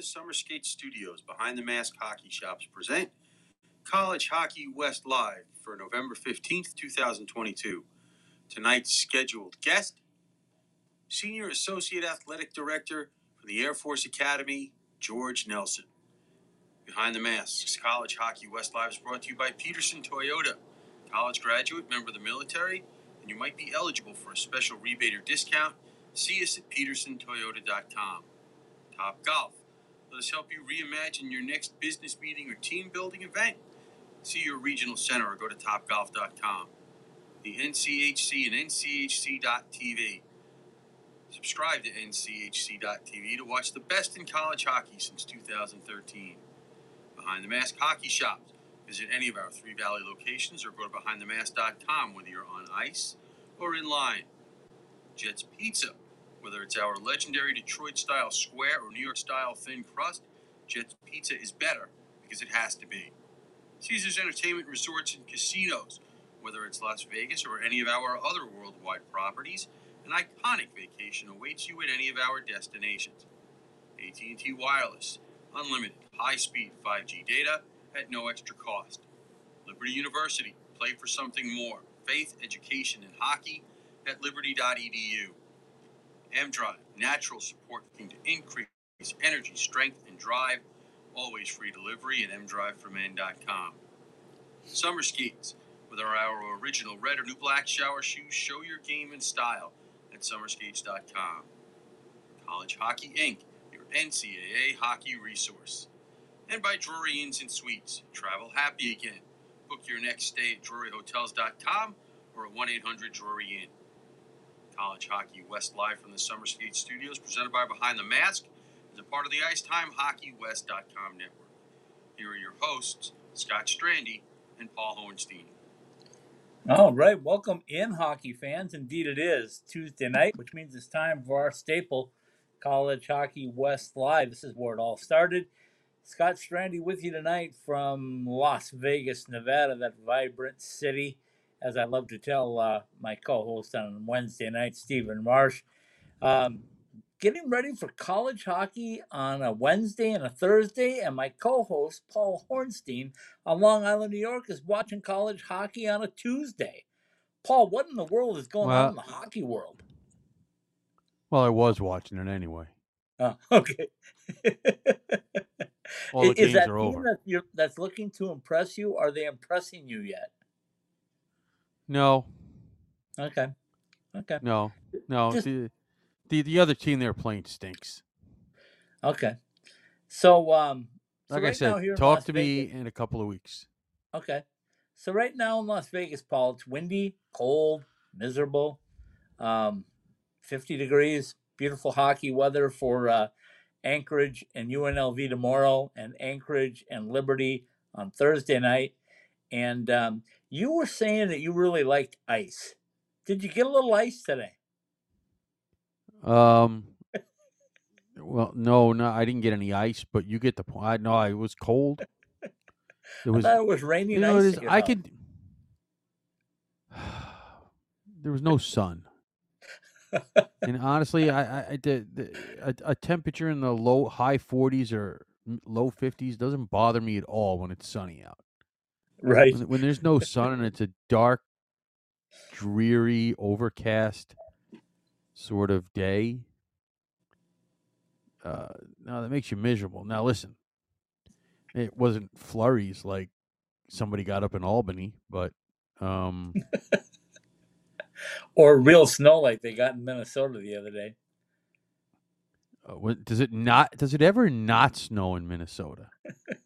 the Summer Skate Studios behind the Mask Hockey Shops present College Hockey West Live for November 15th, 2022. Tonight's scheduled guest, Senior Associate Athletic Director for the Air Force Academy, George Nelson. Behind the Masks, College Hockey West Live is brought to you by Peterson Toyota. College graduate, member of the military, and you might be eligible for a special rebate or discount. See us at petersontoyota.com. Top Golf. Let us help you reimagine your next business meeting or team building event. See your regional center or go to topgolf.com. The NCHC and NCHC.TV. Subscribe to NCHC.TV to watch the best in college hockey since 2013. Behind the Mask Hockey Shops. Visit any of our Three Valley locations or go to BehindTheMask.com whether you're on ice or in line. Jets Pizza. Whether it's our legendary Detroit style square or New York style thin crust, Jets Pizza is better because it has to be. Caesars Entertainment Resorts and Casinos. Whether it's Las Vegas or any of our other worldwide properties, an iconic vacation awaits you at any of our destinations. AT&T Wireless, unlimited high-speed 5G data at no extra cost. Liberty University, play for something more. Faith, education, and hockey at liberty.edu. M-Drive, natural support to increase energy, strength, and drive. Always free delivery at mdriveformen.com. Summer skis, whether our original red or new black shower shoes, show your game in style at summerskates.com. College Hockey Inc., your NCAA hockey resource. And by Drury Inns and Suites, travel happy again. Book your next stay at druryhotels.com or at 1 800 Drury Inn. College Hockey West live from the Summer Skate Studios, presented by Behind the Mask, is a part of the IcetimeHockeyWest.com network. Here are your hosts, Scott Strandy and Paul Hornstein. All right, welcome in, hockey fans. Indeed, it is Tuesday night, which means it's time for our staple College Hockey West Live. This is where it all started. Scott Strandy with you tonight from Las Vegas, Nevada, that vibrant city as I love to tell uh, my co-host on Wednesday night, Stephen Marsh. Um, getting ready for college hockey on a Wednesday and a Thursday, and my co-host Paul Hornstein on Long Island, New York, is watching college hockey on a Tuesday. Paul, what in the world is going well, on in the hockey world? Well, I was watching it anyway. Oh, okay. All the is games that are over. That that's looking to impress you? Are they impressing you yet? No. Okay. Okay. No. No. Just... The, the the other team they're playing stinks. Okay. So um so like right I said, talk to Vegas, me in a couple of weeks. Okay. So right now in Las Vegas, Paul, it's windy, cold, miserable, um, 50 degrees, beautiful hockey weather for uh, Anchorage and UNLV tomorrow, and Anchorage and Liberty on Thursday night. And um, you were saying that you really liked ice. Did you get a little ice today? Um. well, no, no, I didn't get any ice, but you get the point. I know it was cold. It was. it was raining. You know, ice I could. there was no sun. and honestly, I, I the a, a, temperature in the low high 40s or low 50s doesn't bother me at all when it's sunny out. Right. When, when there's no sun and it's a dark, dreary, overcast sort of day, uh, no, that makes you miserable. Now, listen, it wasn't flurries like somebody got up in Albany, but um, or real snow like they got in Minnesota the other day. Uh, does it not? Does it ever not snow in Minnesota?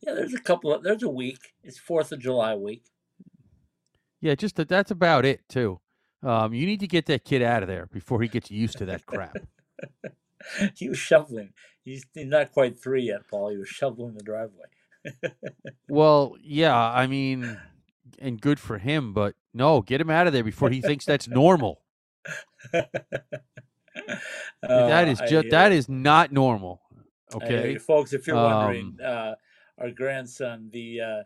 Yeah, there's a couple of there's a week. It's Fourth of July week. Yeah, just that, that's about it too. Um, you need to get that kid out of there before he gets used to that crap. he was shoveling. He's not quite three yet, Paul. He was shoveling the driveway. well, yeah, I mean, and good for him, but no, get him out of there before he thinks that's normal. oh, that is just that is not normal. Okay, folks, if you're wondering, um, uh, our grandson, the uh,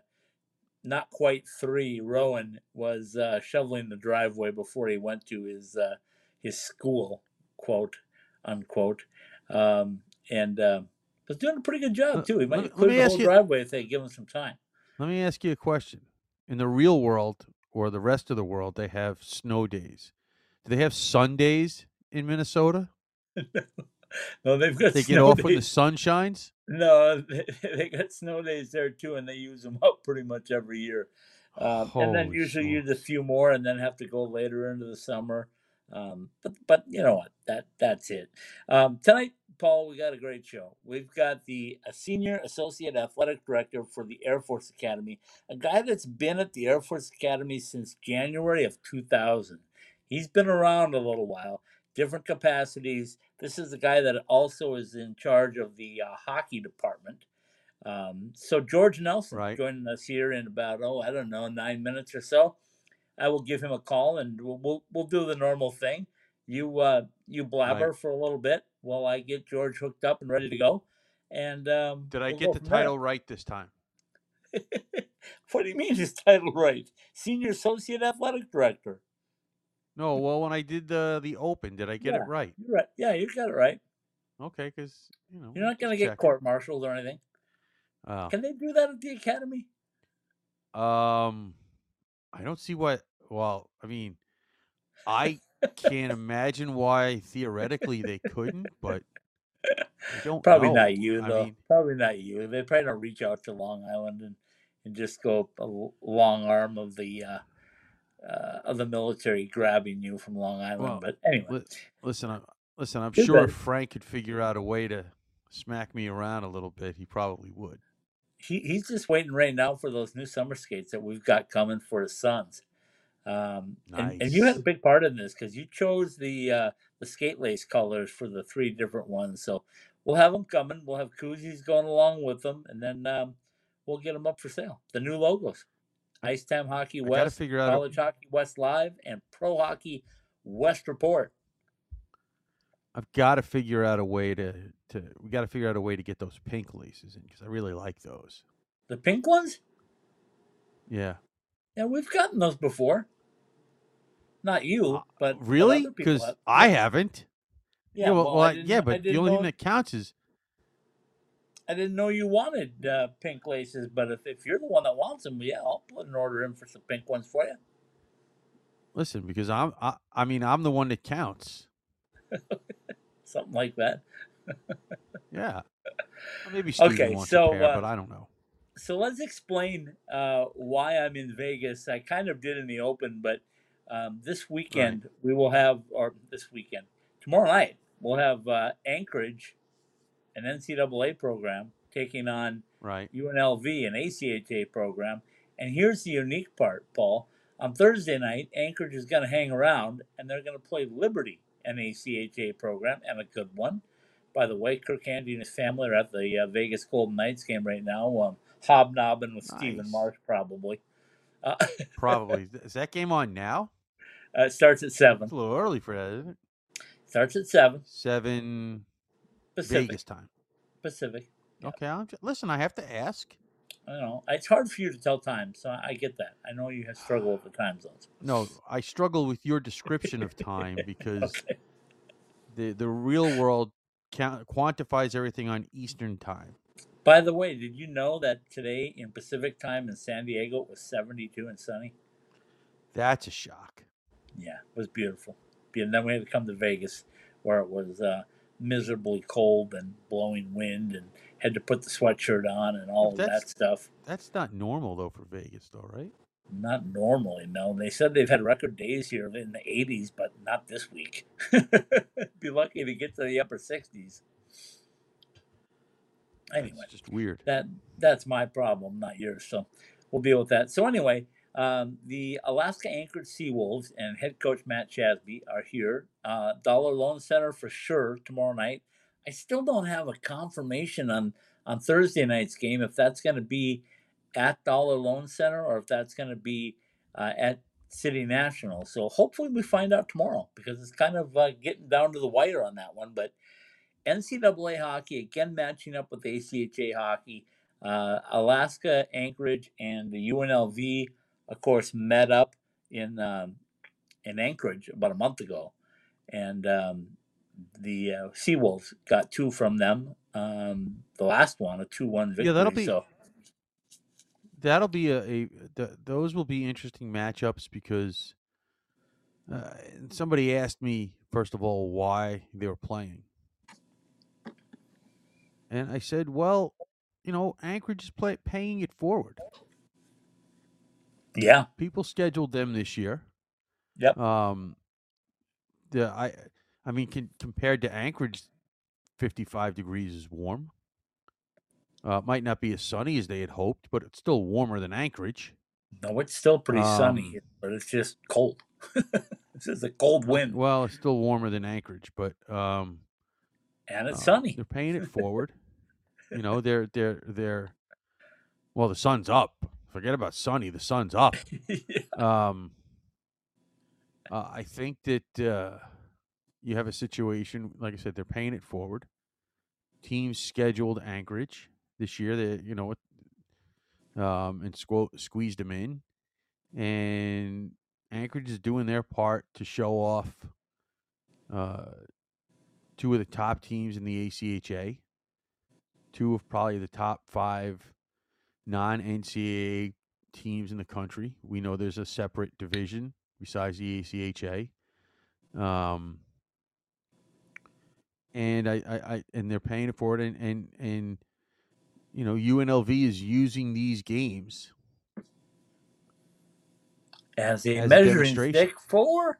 not quite three, Rowan, was uh, shoveling the driveway before he went to his uh, his school, quote unquote. Um, and uh, was doing a pretty good job too. He might me- have let cleared me the ask whole you- driveway if they give him some time. Let me ask you a question. In the real world or the rest of the world, they have snow days. Do they have Sundays in Minnesota? No, they've got They get off when the sun shines? No, they, they got snow days there too, and they use them up pretty much every year. Um, and then usually use a few more, and then have to go later into the summer. Um, but but you know what? That that's it. Um, tonight, Paul, we got a great show. We've got the a senior associate athletic director for the Air Force Academy, a guy that's been at the Air Force Academy since January of 2000. He's been around a little while, different capacities. This is the guy that also is in charge of the uh, hockey department. Um, so George Nelson Right. joining us here in about oh I don't know nine minutes or so. I will give him a call and we'll we'll, we'll do the normal thing. You uh, you blabber for a little bit while I get George hooked up and ready to go. And um, Did I we'll get the from there. title right this time? what do you mean his title right? Senior Associate Athletic Director. No, well, when I did the the open, did I get Yeah. it right? You're right. Yeah, you got it right. Okay, because you know You're not going to get court martialed or anything. Oh. Can they do that at the academy? Um, I don't see what. Well, I mean, I can't imagine why theoretically they couldn't, but I don't. Probably know. not you I though. mean- probably not you. They probably don't reach out to Long Island and, and just go a long arm of the uh, uh, of the military grabbing you from Long Island. Well, but anyway, Li- listen, I'm listen. I'm Too sure if Frank could figure out a way to smack me around a little bit, he probably would. he, he's just waiting right now for those new summer skates that we've got coming for his sons. Um, and, and you had a big part in this because you chose the uh, the skate lace colors for the three different ones. So we'll have them coming. We'll have koozies going along with them, and then um, we'll get them up for sale. The new logos: Ice Time Hockey West, out. a- College Hockey West Live, and Pro Hockey West Report. I've got to figure out a way to to. We got to figure out a way to get those pink laces in because I really like those. The pink ones? Yeah. Yeah, we've gotten those before. Not you, Uh, but but Really? Because. I haven't. Yeah, well, well, well, I I- yeah, but the only know, thing that counts is I didn't know you wanted uh, pink laces. But if, if you're the one that wants them, yeah, I'll put an order in for some pink ones for you. listen because I'm. I, I mean, I'm the one that counts. Something like that. Yeah. Well, maybe Steven Okay, wants so, a pair, uh, but I don't know. So let's explain uh, why I'm in Vegas. I kind of did in the open, but um, this weekend we will have, or this weekend, tomorrow night we'll have uh, Anchorage, an NCAA program, taking on Right. UNLV, an ACHA program. And here's the unique part, Paul. On Thursday night, Anchorage is going to hang around and they're going to play Liberty, an ACHA program, and a good one. By the way, Kirk Handy and his family are at the uh, Vegas Golden Knights game right now, um, hobnobbing with Stephen Marsh, probably. Uh, Probably. Is that game on now? uh, it starts at 7. It's a little early for that, isn't it? Starts at 7 Seven Pacific. Vegas time. Pacific. Yeah. Okay. I'm just, listen, I have to ask. I don't know. It's hard for you to tell time, so I get that. I know you have struggle with the time zones. No, I struggle with your description of time because Okay. the the real world count, quantifies everything on Eastern time. By the way, did you know that today in Pacific time in San Diego it was 72 and sunny? That's a shock. Yeah, it was beautiful. And then we had to come to Vegas where it was uh, miserably cold and blowing wind and had to put the sweatshirt on and all of that stuff. That's not normal though for Vegas, though, right? Not normally, no. They said they've had record days here in the 80s, but not this week. Be lucky to get to the upper 60s. Anyway. It's just weird. that that's my problem, not yours. So we'll deal with that. So anyway, um, the Alaska Anchorage Seawolves and head coach Matt Shasby are here. Uh, Dollar Loan Center for sure tomorrow night. I still don't have a confirmation on on Thursday night's game if that's going to be at Dollar Loan Center or if that's going to be uh, at City National. So hopefully we find out tomorrow because it's kind of uh, getting down to the wire on that one. But NCAA hockey again matching up with ACHA hockey. Uh, Alaska, Anchorage, and the UNLV, of course, met up in um, in Anchorage about a month ago, and um, the uh, Seawolves got two from them. Um, the last one, a two-one victory. Yeah, that'll be- so That'll be a, a th- those will be interesting matchups because uh, somebody asked me first of all why they were playing, and I said, well, you know, Anchorage is play- paying it forward. Yeah, People scheduled them this year. Yep. Um, the I I mean, con- compared to Anchorage, fifty-five degrees is warm. Uh, it might not be as sunny as they had hoped, but it's still warmer than Anchorage. no, it's still pretty sunny, Um, but it's just cold. this is a cold wind, Well, it's still warmer than Anchorage, but um, and it's uh, sunny. They're paying it forward. you know, they're they're they're. Well, the sun's up. Forget about sunny. The sun's up. Um, uh, I think that uh, you have a situation, like I said, they're paying it forward. Teams scheduled Anchorage this year. That you know, um, and squ- squeezed them in, and Anchorage is doing their part to show off uh, two of the top teams in the ACHA, two of probably the top five non NCAA teams in the country. We know there's a separate division besides the ACHA. Um, and I, I, I and they're paying for it and, and and you know UNLV is using these games As a As measuring demonstration. stick for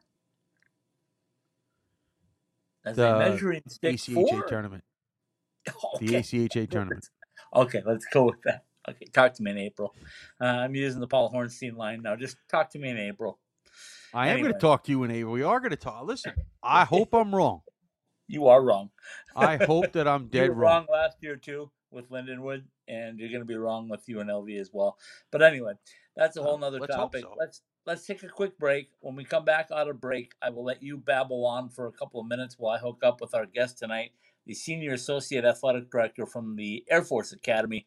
as a The measuring stick ACHA for tournament. The Okay. ACHA tournament. Okay, let's go with that. Okay, talk to me in April. Uh, I'm using the Paul Hornstein line now. Just talk to me in April. I am going to talk to you in April. We are going to talk. Listen, I hope I'm wrong. You are wrong. I hope that I'm you dead were wrong. wrong last year too with Lindenwood, and you're going to be wrong with UNLV as well. But anyway, that's a Uh, whole nother let's topic. so. Let's let's take a quick break. When we come back out of break, I will let you babble on for a couple of minutes while I hook up with our guest tonight, the senior associate athletic director from the Air Force Academy,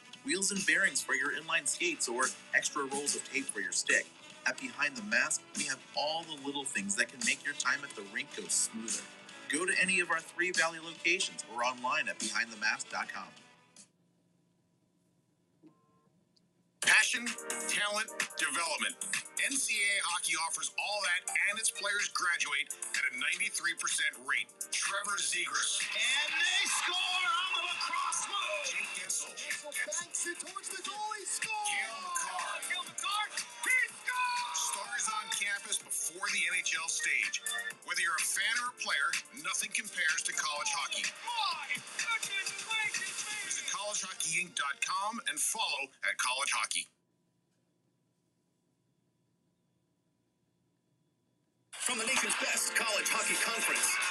wheels and bearings for your inline skates, or extra rolls of tape for your stick, at Behind the Mask, we have all the little things that can make your time at the rink go smoother. Go to any of our three Valley locations or online at behindthemask.com. Passion, talent, development. NCAA hockey offers all that, and its players graduate at a 93% rate. Trevor Zegras. And they score on move. Jake Guentzel. banks it towards the goal. He scores! Cale Makar. Cale Makar, he scores! Stars on campus before the NHL stage. Whether you're a fan or a player, nothing compares to college hockey. My goodness gracious me! Visit collegehockeyinc.com and follow at College Hockey. From the nation's best college hockey conference.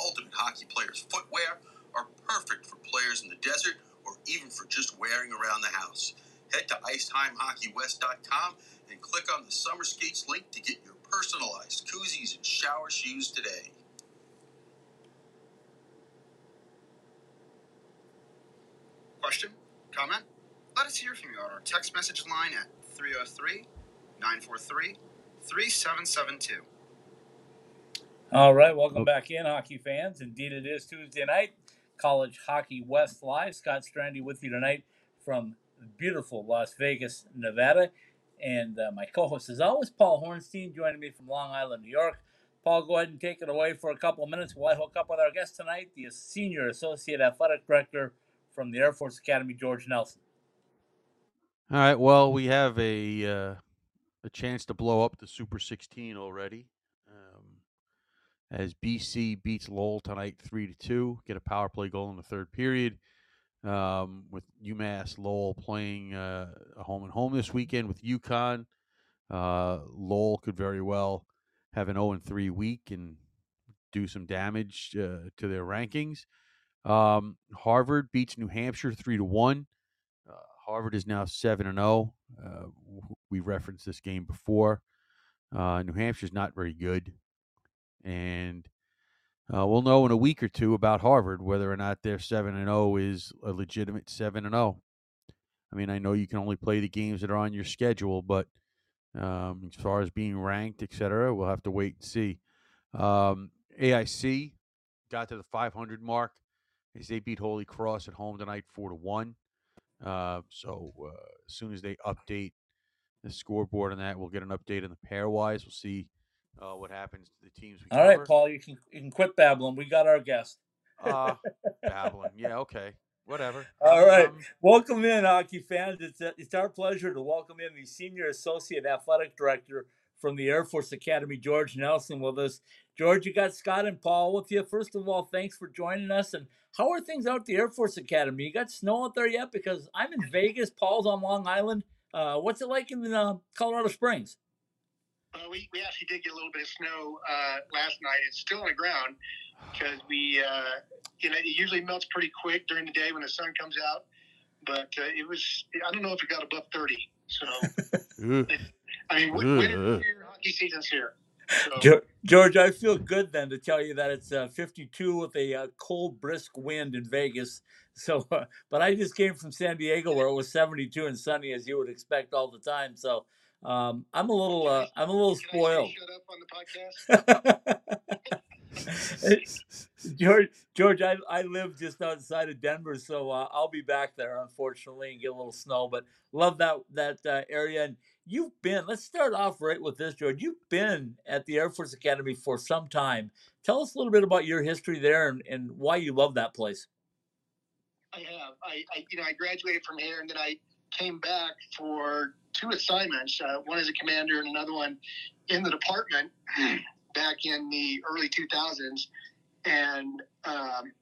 ultimate hockey player's footwear, are perfect for players in the desert or even for just wearing around the house. Head to IceTimeHockeyWest.com and click on the summer skates link to get your personalized koozies and shower shoes today. question, comment? Let us hear from you on our text message line at 303 943 3772. All right, welcome back in, hockey fans. Indeed, it is Tuesday night, College Hockey West Live. Scott Strandy with you tonight from beautiful Las Vegas, Nevada. And uh, my co host, as always, Paul Hornstein, joining me from Long Island, New York. Paul, go ahead and take it away for a couple of minutes while I hook up with our guest tonight, the Senior Associate Athletic Director from the Air Force Academy, George Nelson. All right. Well, we have a uh, a chance to blow up the Super 16 already, as BC beats Lowell tonight three to two. Get a power play goal in the third period. Um, with UMass Lowell playing uh, a home and home this weekend with UConn. Uh, Lowell could very well have an 0 and 3 week and do some damage uh, to their rankings. Um, Harvard beats New Hampshire 3 to 1. Uh, Harvard is now 7 and 0. Uh, we referenced this game before. Uh, New Hampshire's not very good. And uh, we'll know in a week or two about Harvard whether or not their 7 and 0 is a legitimate 7 and 0. I mean, I know you can only play the games that are on your schedule, but um, as far as being ranked, et cetera, we'll have to wait and see. Um, AIC got to the 500 mark as they beat Holy Cross at home tonight, four to one. Uh, so uh, as soon as they update the scoreboard on that, we'll get an update on the pairwise. We'll see uh, what happens to the teams. We All right, cover. Paul, you can you can quit babbling. We got our guest. Uh, babbling. Yeah, okay. Whatever. All Um, right. Welcome in, hockey fans. It's, uh, it's our pleasure to welcome in the Senior Associate Athletic Director from the Air Force Academy, George Nelson, with us. George, you got Scott and Paul with you. First of all, thanks for joining us. And how are things out at the Air Force Academy? You got snow out there yet? Because I'm in Vegas. Paul's on Long Island. Uh, what's it like in uh, Colorado Springs? Uh, we, we actually did get a little bit of snow uh, last night. It's still on the ground because we, uh, you know, it usually melts pretty quick during the day when the sun comes out. But uh, it was, I don't know if it got above 30. So. I mean, w- winter Ugh. here, hockey season's here. So, George, I feel good then to tell you that it's uh, 52 with a uh, cold, brisk wind in Vegas. So, uh, but I just came from San Diego where it was 72 and sunny as you would expect all the time. So, um, I'm a little, uh, I'm a little spoiled. shut up on the podcast? George, George, I, I live just outside of Denver, so uh, I'll be back there, unfortunately, and get a little snow. But love that that uh, area. And you've been. Let's start off right with this, George. You've been at the Air Force Academy for some time. Tell us a little bit about your history there and, and why you love that place. I have. I, I, you know, I graduated from here, and then I came back for two assignments. Uh, one as a commander, and another one in the department back in the early 2000s. And um,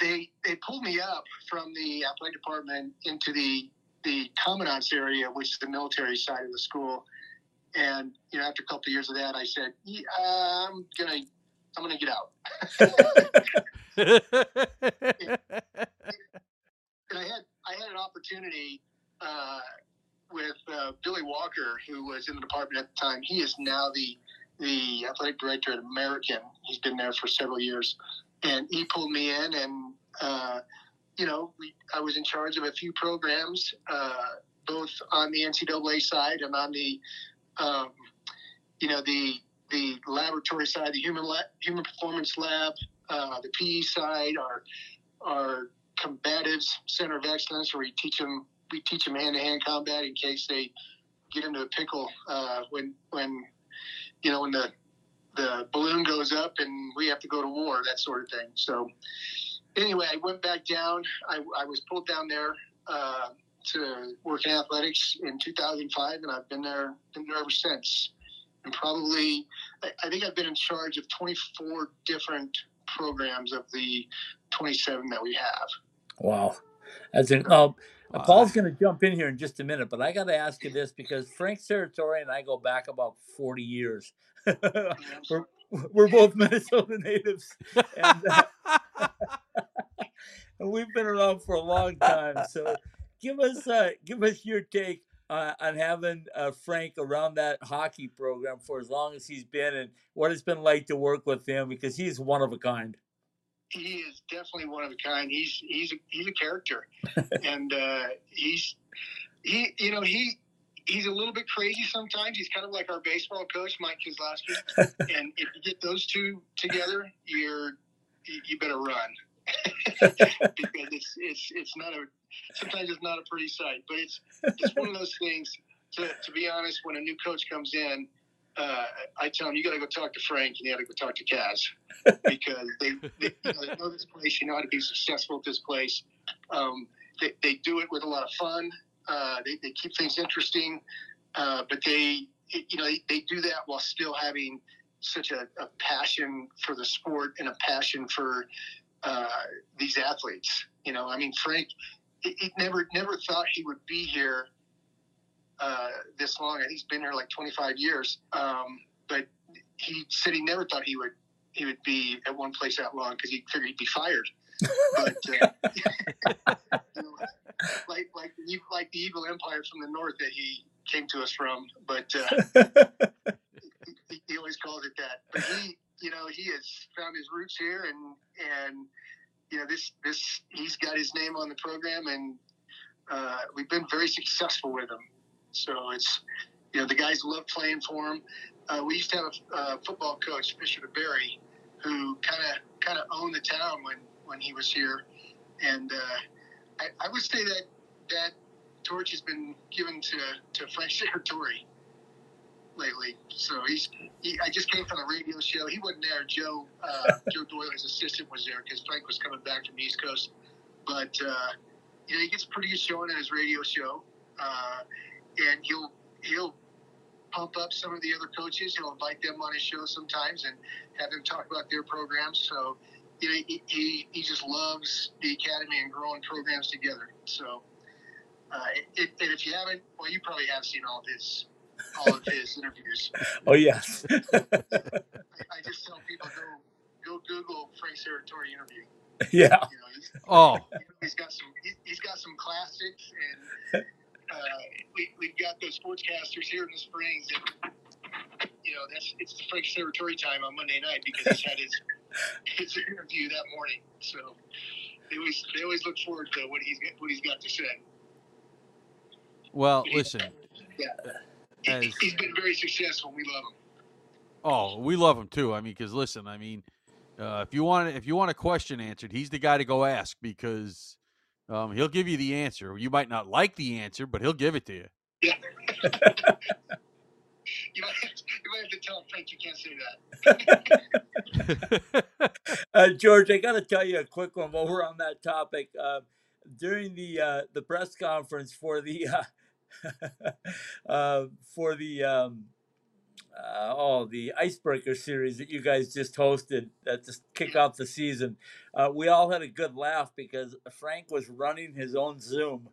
they they pulled me up from the athletic department into the the commandant's area, which is the military side of the school. And you know, after a couple of years of that, I said, yeah, "I'm gonna, I'm gonna get out." and I had I had an opportunity uh, with uh, Billy Walker, who was in the department at the time. He is now the the athletic director at American. He's been there for several years, and he pulled me in, and uh, you know, we, I was in charge of a few programs, uh, both on the NCAA side and on the um, you know the the laboratory side, the human human performance lab, uh, the PE side, our our combatives center of excellence, where we teach them we teach them hand to hand combat in case they get into a pickle uh, when when you know when the the balloon goes up and we have to go to war, that sort of thing. So anyway, I went back down. I, I was pulled down there uh, to work in athletics in 2005, and I've been there been there ever since. And probably, I, think I've been in charge of 24 different programs of the 27 that we have. Wow, that's an. Um, uh, Paul's going to jump in here in just a minute, but I got to ask you this because Frank Serratore and I go back about 40 years. we're, we're both Minnesota natives, and, uh, and we've been around for a long time. So, give us uh, give us your take uh, on having uh, Frank around that hockey program for as long as he's been, and what it's been like to work with him because he's one of a kind. He is definitely one of a kind. He's he's a, he's a character, and uh, he's he you know he he's a little bit crazy sometimes. He's kind of like our baseball coach, Mike Kazlausky. and if you get those two together, you're you, you better run because it's it's it's not a sometimes it's not a pretty sight, but it's it's one of those things. To, to be honest, when a new coach comes in, uh, I tell him you got to go talk to Frank and you got to go talk to Kaz because they, they, you know, they know this place. You know how to be successful at this place. Um, they, they do it with a lot of fun. Uh, they, they keep things interesting, uh, but they you know they, they do that while still having such a, a passion for the sport and a passion for uh, these athletes. You know, I mean, Frank, he, he never never thought he would be here uh, this long. Think he's been here like 25 years. Um, but he said he never thought he would he would be at one place that long because he figured he'd be fired. but uh, you know, like like the, like the evil empire from the north that he came to us from, but uh, he, he always calls it that. But he, you know, he has found his roots here, and and you know this this he's got his name on the program, and uh, we've been very successful with him. So it's you know the guys love playing for him. Uh, we used to have a uh, football coach, Fisher DeBerry, who kind of kind of owned the town when when he was here, and uh, I, I would say that that torch has been given to to Frank Serratore lately. So he's he, I just came from the radio show. He wasn't there. Joe uh, Joe Doyle, his assistant, was there because Frank was coming back from the East Coast. But uh, you know, he gets a pretty good showing in his radio show, uh, and he'll he'll pump up some of the other coaches. He'll invite them on his show sometimes and have them talk about their programs. So you know, he, he, he just loves the academy and growing programs together. So. Uh, it, and if you haven't, well, you probably have seen all of his all of his interviews. Oh yes. I, I just tell people go go Google Frank Serratore interview. yeah. You know, he's, Oh, he's got some he's got some classics, and uh, we we've got those sportscasters here in the Springs, and you know that's it's the Frank Serratore time on Monday night because he's had his his interview that morning. So they always they always look forward to what he's got- what he's got to say. well, listen. He, As, he's been very successful. We love him. oh, we love him too. I mean, because listen, I mean, uh, if you want if you want a question answered, he's the guy to go ask because um, he'll give you the answer. You might not like the answer, but he'll give it to you. Yeah. you, might have to, you might have to tell Frank you can't say that. Uh, George, I got to tell you a quick one while we're on that topic. Uh, during the uh, the press conference for the uh, uh, for the um, uh, oh the icebreaker series that you guys just hosted that just kick off the season, uh, we all had a good laugh because Frank was running his own Zoom,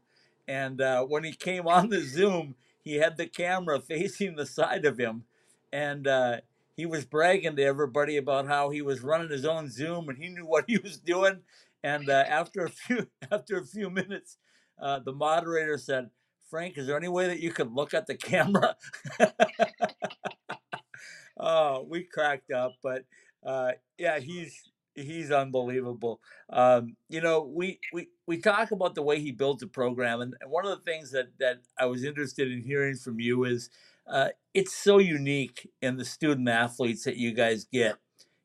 and uh, when he came on the Zoom, he had the camera facing the side of him, and uh, he was bragging to everybody about how he was running his own Zoom and he knew what he was doing. And uh, after a few after a few minutes, uh, the moderator said, "Frank, is there any way that you could look at the camera?" oh, we cracked up, but uh, yeah, he's he's unbelievable. Um, you know, we, we we talk about the way he builds a program, and one of the things that that I was interested in hearing from you is uh, it's so unique in the student athletes that you guys get.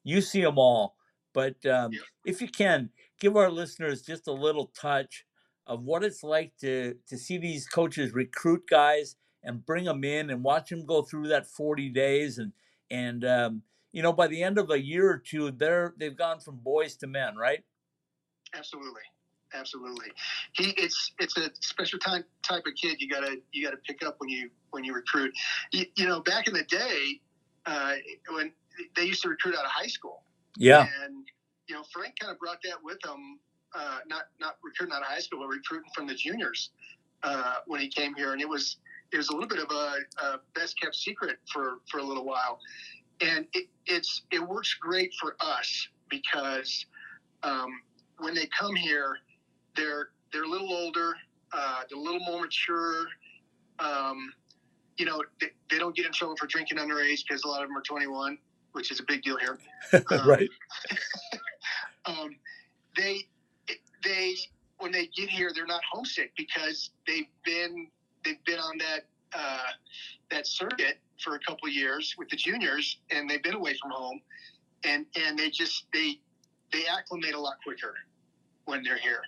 You see them all, but um, Yeah. if you can give our listeners just a little touch of what it's like to to see these coaches recruit guys and bring them in and watch them go through that 40 days and and um, you know by the end of a year or two they're they've gone from boys to men right Absolutely, absolutely. He it's it's a special type type of kid you gotta you gotta pick up when you when you recruit. You, you know, back in the day, uh, when they used to recruit out of high school, yeah and you know Frank kind of brought that with him. Uh, not not recruiting out of high school, but recruiting from the juniors uh, when he came here, and it was it was a little bit of a, a best kept secret for for a little while, and it, it's it works great for us because um, when they come here, they're they're a little older, uh, they're a little more mature. Um, you know, they, they don't get in trouble for drinking underage because a lot of them are 21, which is a big deal here. Um, right um, they they when they get here, they're not homesick because they've been they've been on that uh, that circuit for a couple years with the juniors, and they've been away from home, and and they just they they acclimate a lot quicker when they're here,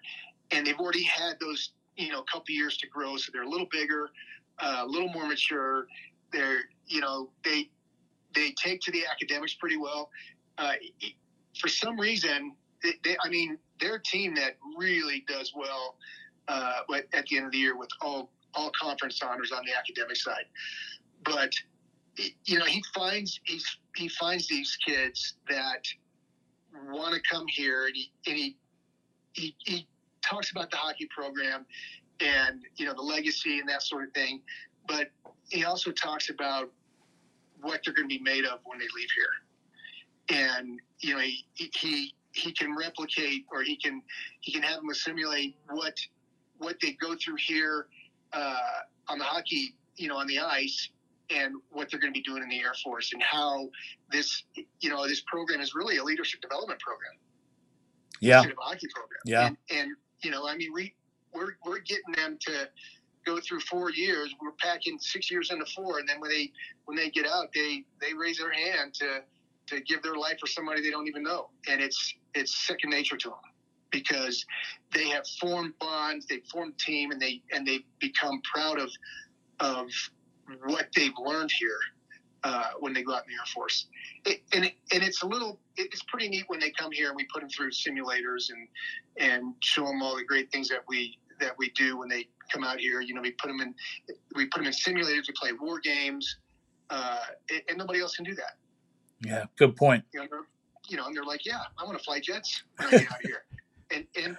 and they've already had those you know couple years to grow, so they're a little bigger, uh, a little more mature. They're you know they they take to the academics pretty well. Uh, for some reason, they, they, I mean, they're a team that really does well uh, at the end of the year with all all conference honors on the academic side. But you know, he finds he's he finds these kids that want to come here, and he and he, he he talks about the hockey program and you know the legacy and that sort of thing. But he also talks about what they're going to be made of when they leave here, and you know he he he can replicate or he can he can have them assimilate what what they go through here uh, on the hockey you know on the ice and what they're going to be doing in the Air Force and how this, you know, this program is really a leadership development program. Yeah. Hockey program. Yeah. And, and, you know, I mean, we, we're, we're getting them to go through four years. We're packing six years into four. And then when they, when they get out, they, they raise their hand to, to give their life for somebody they don't even know. And it's, it's second nature to them because they have formed bonds, they've formed team and they, and they become proud of, of what they've learned here uh, when they go out in the Air Force. It, and it, and it's a little it's pretty neat when they come here and we put them through simulators and and show them all the great things that we that we do when they come out here. You know, we put them in we put them in simulators. We play war games, uh, and nobody else can do that. Yeah, good point. You know, you know, and they're like, "Yeah, I want to fly jets when I get out here," and and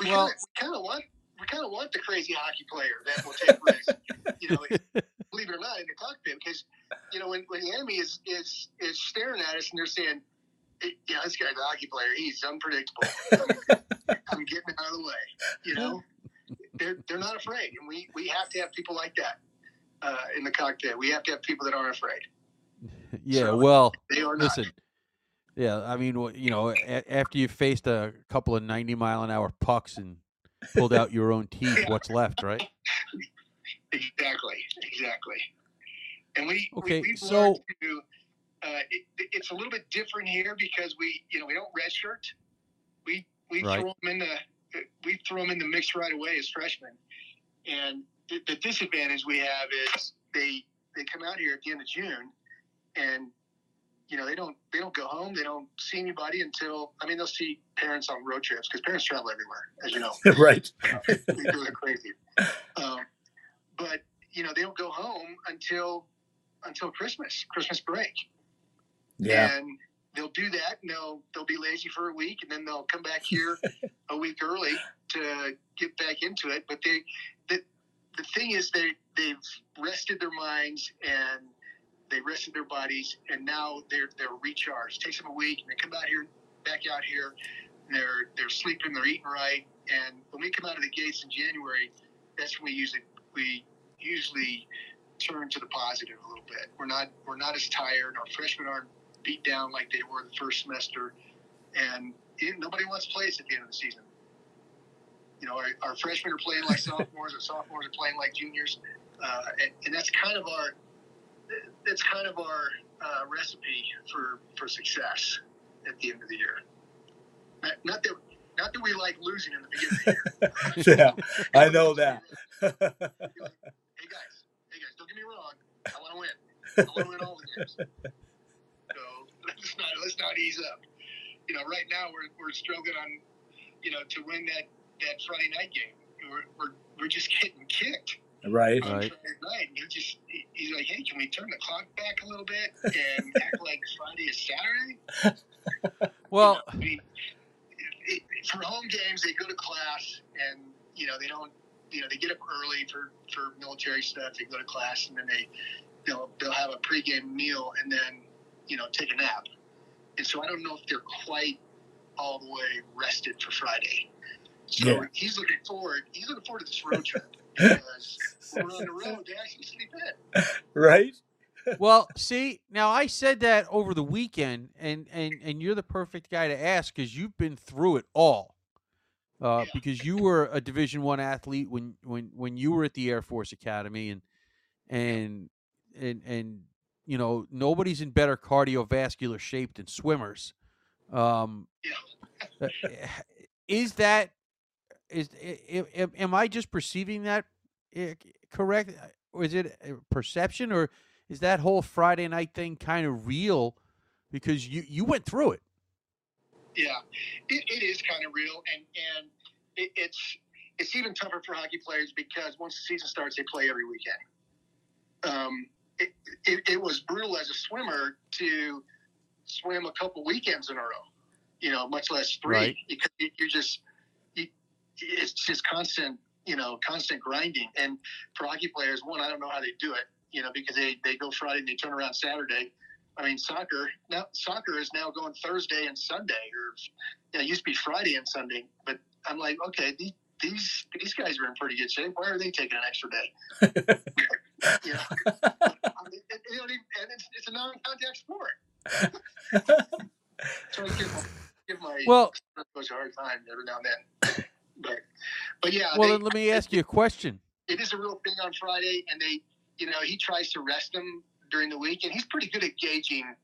we Well- kind of want we kind of want the crazy hockey player that will take risks. you know, believe it or not, in the cockpit because you know when, when the enemy is is is staring at us and they're saying, "Hey, "Yeah, this guy's a hockey player. He's unpredictable. I'm, I'm getting out of the way." You know, they're they're not afraid, and we we have to have people like that uh, in the cockpit. We have to have people that aren't afraid. Yeah, So, well, They are not. listen. Yeah, I mean, you know, a- after you faced a couple of 90 mile an hour pucks and pulled out your own teeth, what's left, right? Exactly, exactly. And we, Okay, we so- to. Uh, it, it's a little bit different here because we, you know, we don't redshirt. We we Right. throw them in the we throw them in the mix right away as freshmen. And the, the disadvantage we have is they they come out here at the end of June, and you know they don't they don't go home. They don't see anybody until I mean they'll see parents on road trips because parents travel everywhere, as you know right. they do it crazy. Um, but you know, they don't go home until until Christmas, Christmas break, Yeah. and they'll do that. And they'll they'll be lazy for a week, and then they'll come back here a week early to get back into it. But they the the thing is they they've rested their minds and they rested their bodies, and now they're they're recharged. takes them a week, and they come out here back out here. And they're they're sleeping, they're eating right, and when we come out of the gates in January, that's when we usually we usually turn to the positive a little bit. We're not we're not as tired. Our freshmen aren't beat down like they were the first semester, and it, nobody wants to play at the end of the season. You know, our, our freshmen are playing like sophomores, and sophomores are playing like juniors, uh, and, and that's kind of our that's kind of our uh, recipe for for success at the end of the year. Not, not that not that we like losing in the beginning of the year. yeah, I know that. hey guys, hey guys, don't get me wrong. I want to win. I want to win all the games. So let's not let's not ease up. You know, right now we're we're struggling on, you know, to win that that Friday night game. We're we're, we're just getting kicked right. on Right. Friday night. And he just he's like, hey, can we turn the clock back a little bit and act like Friday is Saturday? Well, I mean, it, it, for home games, they go to class and you know they don't. You know they get up early for for military stuff. They go to class and then they they'll they'll have a pregame meal and then you know take a nap. And so I don't know if they're quite all the way rested for Friday. So Yeah. he's looking forward. He's looking forward to this road trip because on the road, they actually sleep in. Right. well, see, now I said that over the weekend, and and and you're the perfect guy to ask because you've been through it all. Uh, Yeah. Because you were a Division One athlete when when when you were at the Air Force Academy, and and and and you know nobody's in better cardiovascular shape than swimmers. Um, uh, is that is i- am- am I just perceiving that uh, correct, or is it a perception, or is that whole Friday night thing kind of real? Because you you went through it. Yeah, it, it is kind of real, and and it, it's it's even tougher for hockey players because once the season starts, they play every weekend. Um, it, it, it was brutal as a swimmer to swim a couple weekends in a row, you know, much less three, Right. because you, you're just it's just constant, you know, constant grinding. And for hockey players, one, I don't know how they do it, you know, because they they go Friday and they turn around Saturday. I mean, soccer now soccer is now going Thursday and Sunday, or you know, it used to be Friday and Sunday. But I'm like, okay, these these these guys are in pretty good shape. Why are they taking an extra day? you know, I mean, it, it and it's, it's a non-contact sport. so I give, my- give my Well- coach a hard time every now and then. But but yeah, Well, they- then let me ask you a question. it is a real thing on Friday, and they, you know, he tries to rest them during the week, and he's pretty good at gauging,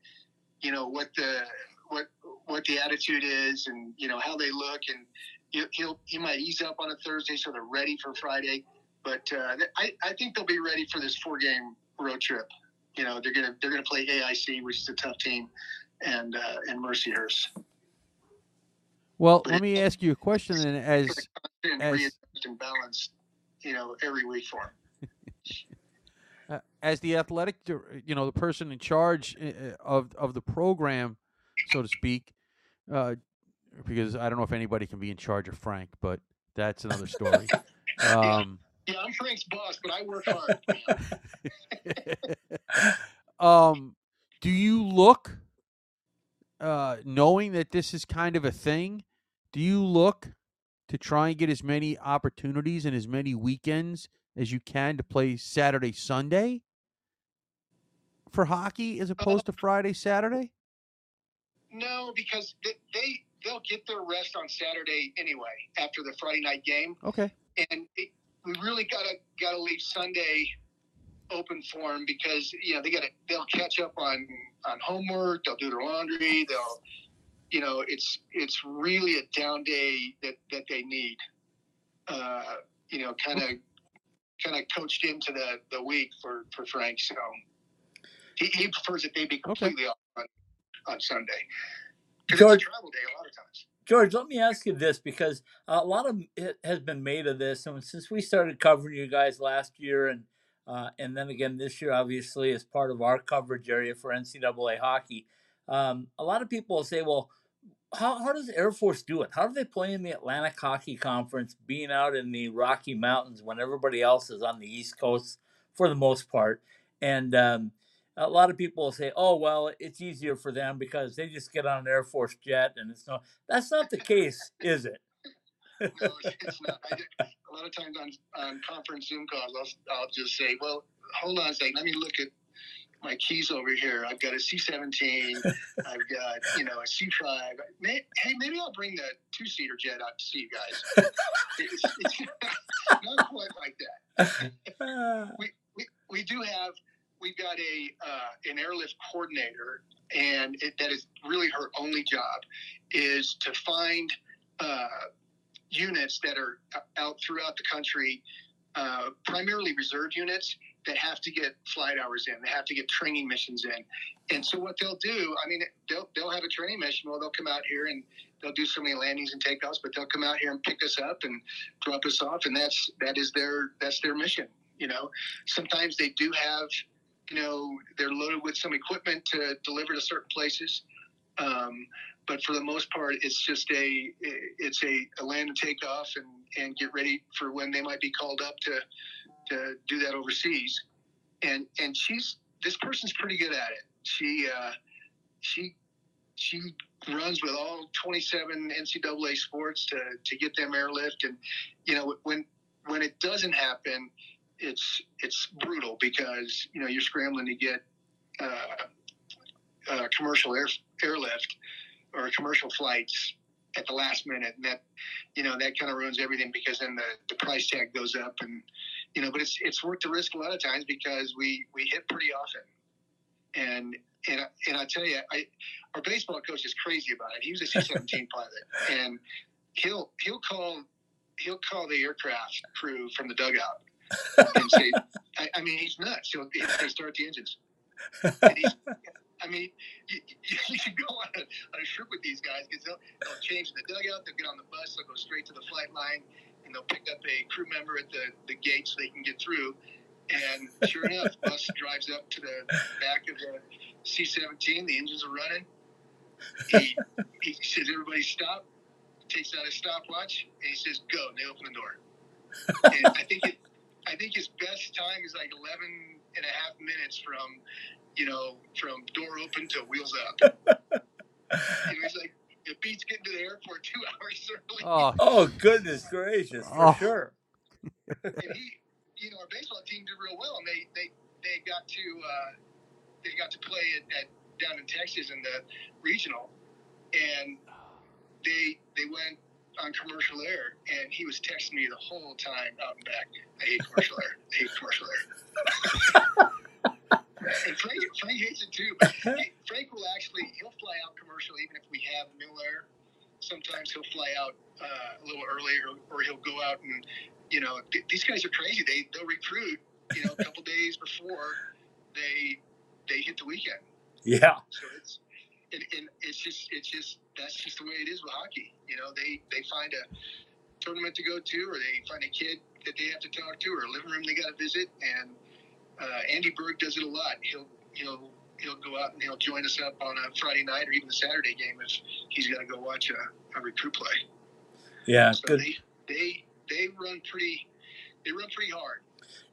you know, what the what what the attitude is, and you know how they look, and he'll, he'll he might ease up on a Thursday so they're ready for Friday, but uh, I I think they'll be ready for this four game road trip. You know, they're gonna they're gonna play AIC, which is a tough team, and uh, and Mercyhurst. Well, let me ask you a question then. As As- and balance, you know, every week for him. uh, as the athletic, you know, the person in charge uh, uh, of of the program, so to speak, uh, because I don't know if anybody can be in charge of Frank, but that's another story. um, Yeah, I'm Frank's boss, but I work hard. um, do you look, uh, knowing that this is kind of a thing, do you look to try and get as many opportunities and as many weekends as you can to play Saturday, Sunday for hockey as opposed to Friday, Saturday? No, because they, they they'll get their rest on Saturday anyway after the Friday night game, Okay. and it, we really gotta gotta leave Sunday open for them because you know they gotta they'll catch up on on homework, they'll do their laundry, they'll you know it's it's really a down day that that they need. Uh, you know, kind of kind of coached into the the week for for Frank, so he, he prefers that they be completely off on, on Sunday. Because George- it's a travel day a lot of times. George, let me ask you this because a lot of it has been made of this, and since we started covering you guys last year, and uh, and then again this year, obviously as part of our coverage area for NCAA hockey, um, a lot of people say, "Well, how how does Air Force do it? How do they play in the Atlantic Hockey Conference, being out in the Rocky Mountains when everybody else is on the East Coast for the most part?" And um, a lot of people say, "Oh, well, it's easier for them because they just get on an Air Force jet, and it's no." That's not the case, is it? No, it's, not. I, a lot of times on, on conference Zoom calls, I'll, I'll just say, well, hold on a second. Let me look at my keys over here. I've got a C-17. I've got, you know, a C-5. May, hey, maybe I'll bring the two-seater jet out to see you guys. It's, it's not quite like that. We, we, we do have we've got a uh, an airlift coordinator and it, that is really her only job is to find uh, units that are out throughout the country uh, primarily reserve units that have to get flight hours in they have to get training missions in. And so what they'll do i mean they'll, they'll have a training mission. Well they'll come out here and they'll do so many landings and takeoffs but they'll come out here and pick us up and drop us off. And that's that is their that's their mission you know. Sometimes they do have you know they're loaded with some equipment to deliver to certain places. Um, but for the most part it's just a it's a, a land and take off and and get ready for when they might be called up to to do that overseas. And and she's this person's pretty good at it. She uh, she she runs with all 27 NCAA sports to, to get them airlift. And you know when when it doesn't happen it's it's brutal because you know you're scrambling to get uh, uh, commercial air airlift or commercial flights at the last minute, and that you know that kind of ruins everything because then the, the price tag goes up, and you know. But it's it's worth the risk a lot of times because we we hit pretty often, and and and I tell you, I our baseball coach is crazy about it. He was a C seventeen pilot, and he'll he'll call he'll call the aircraft crew from the dugout and say, I, I mean, he's nuts. He'll, he'll say, start the engines. I mean, you, you, you can go on a, on a trip with these guys because they'll, they'll change in the dugout, they'll get on the bus, they'll go straight to the flight line, and they'll pick up a crew member at the, the gate so they can get through. And sure enough, bus drives up to the back of the C 17, the engines are running. He, he says, Everybody stop, takes out his stopwatch, and he says, Go, and they open the door. And I think it, I think his best time is like 11 and a half minutes from, you know, from door open to wheels up. and he's like, it beats getting to the airport two hours early. Oh, Oh goodness gracious, for Oh. sure. And he, you know, our baseball team did real well, and they they they got to uh, they got to play at, at down in Texas in the regional, and they they went on commercial air, and he was texting me the whole time out and back. I hate commercial air. I hate commercial air. And Frank, Frank hates it too. But Frank will actually he'll fly out commercial even if we have middle air. Sometimes he'll fly out uh, a little earlier, or he'll go out and you know th- these guys are crazy. They they'll recruit you know a couple days before they they hit the weekend. Yeah. So it's and, and it's just it's just that's just the way it is with hockey. You know, they they find a tournament to go to, or they find a kid that they have to talk to, or a living room they got to visit. And uh, Andy Berg does it a lot. He'll he'll he'll go out and he'll join us up on a Friday night or even a Saturday game if he's got to go watch a, a recruit play. Yeah. So Good. they they they run pretty they run pretty hard.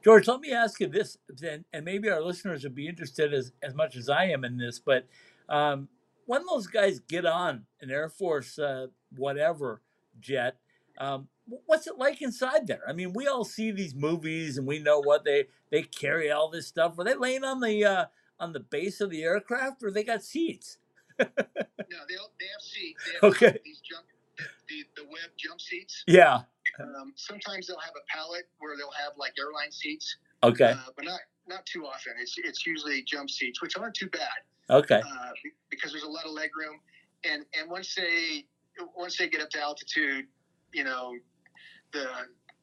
George, let me ask you this, then, and maybe our listeners would be interested as, as much as I am in this. But um, when those guys get on an Air Force, uh, whatever jet, um, what's it like inside there? I mean, we all see these movies and we know what they they carry all this stuff. Are they laying on the uh, on the base of the aircraft, or they got seats? No, they they have seats. They have Okay. these jump the the web jump seats. Yeah. Um, sometimes they'll have a pallet where they'll have like airline seats, Okay. uh, but not not too often. It's it's usually jump seats, which aren't too bad Okay. uh, because there's a lot of leg room. And and once they once they get up to altitude, you know, the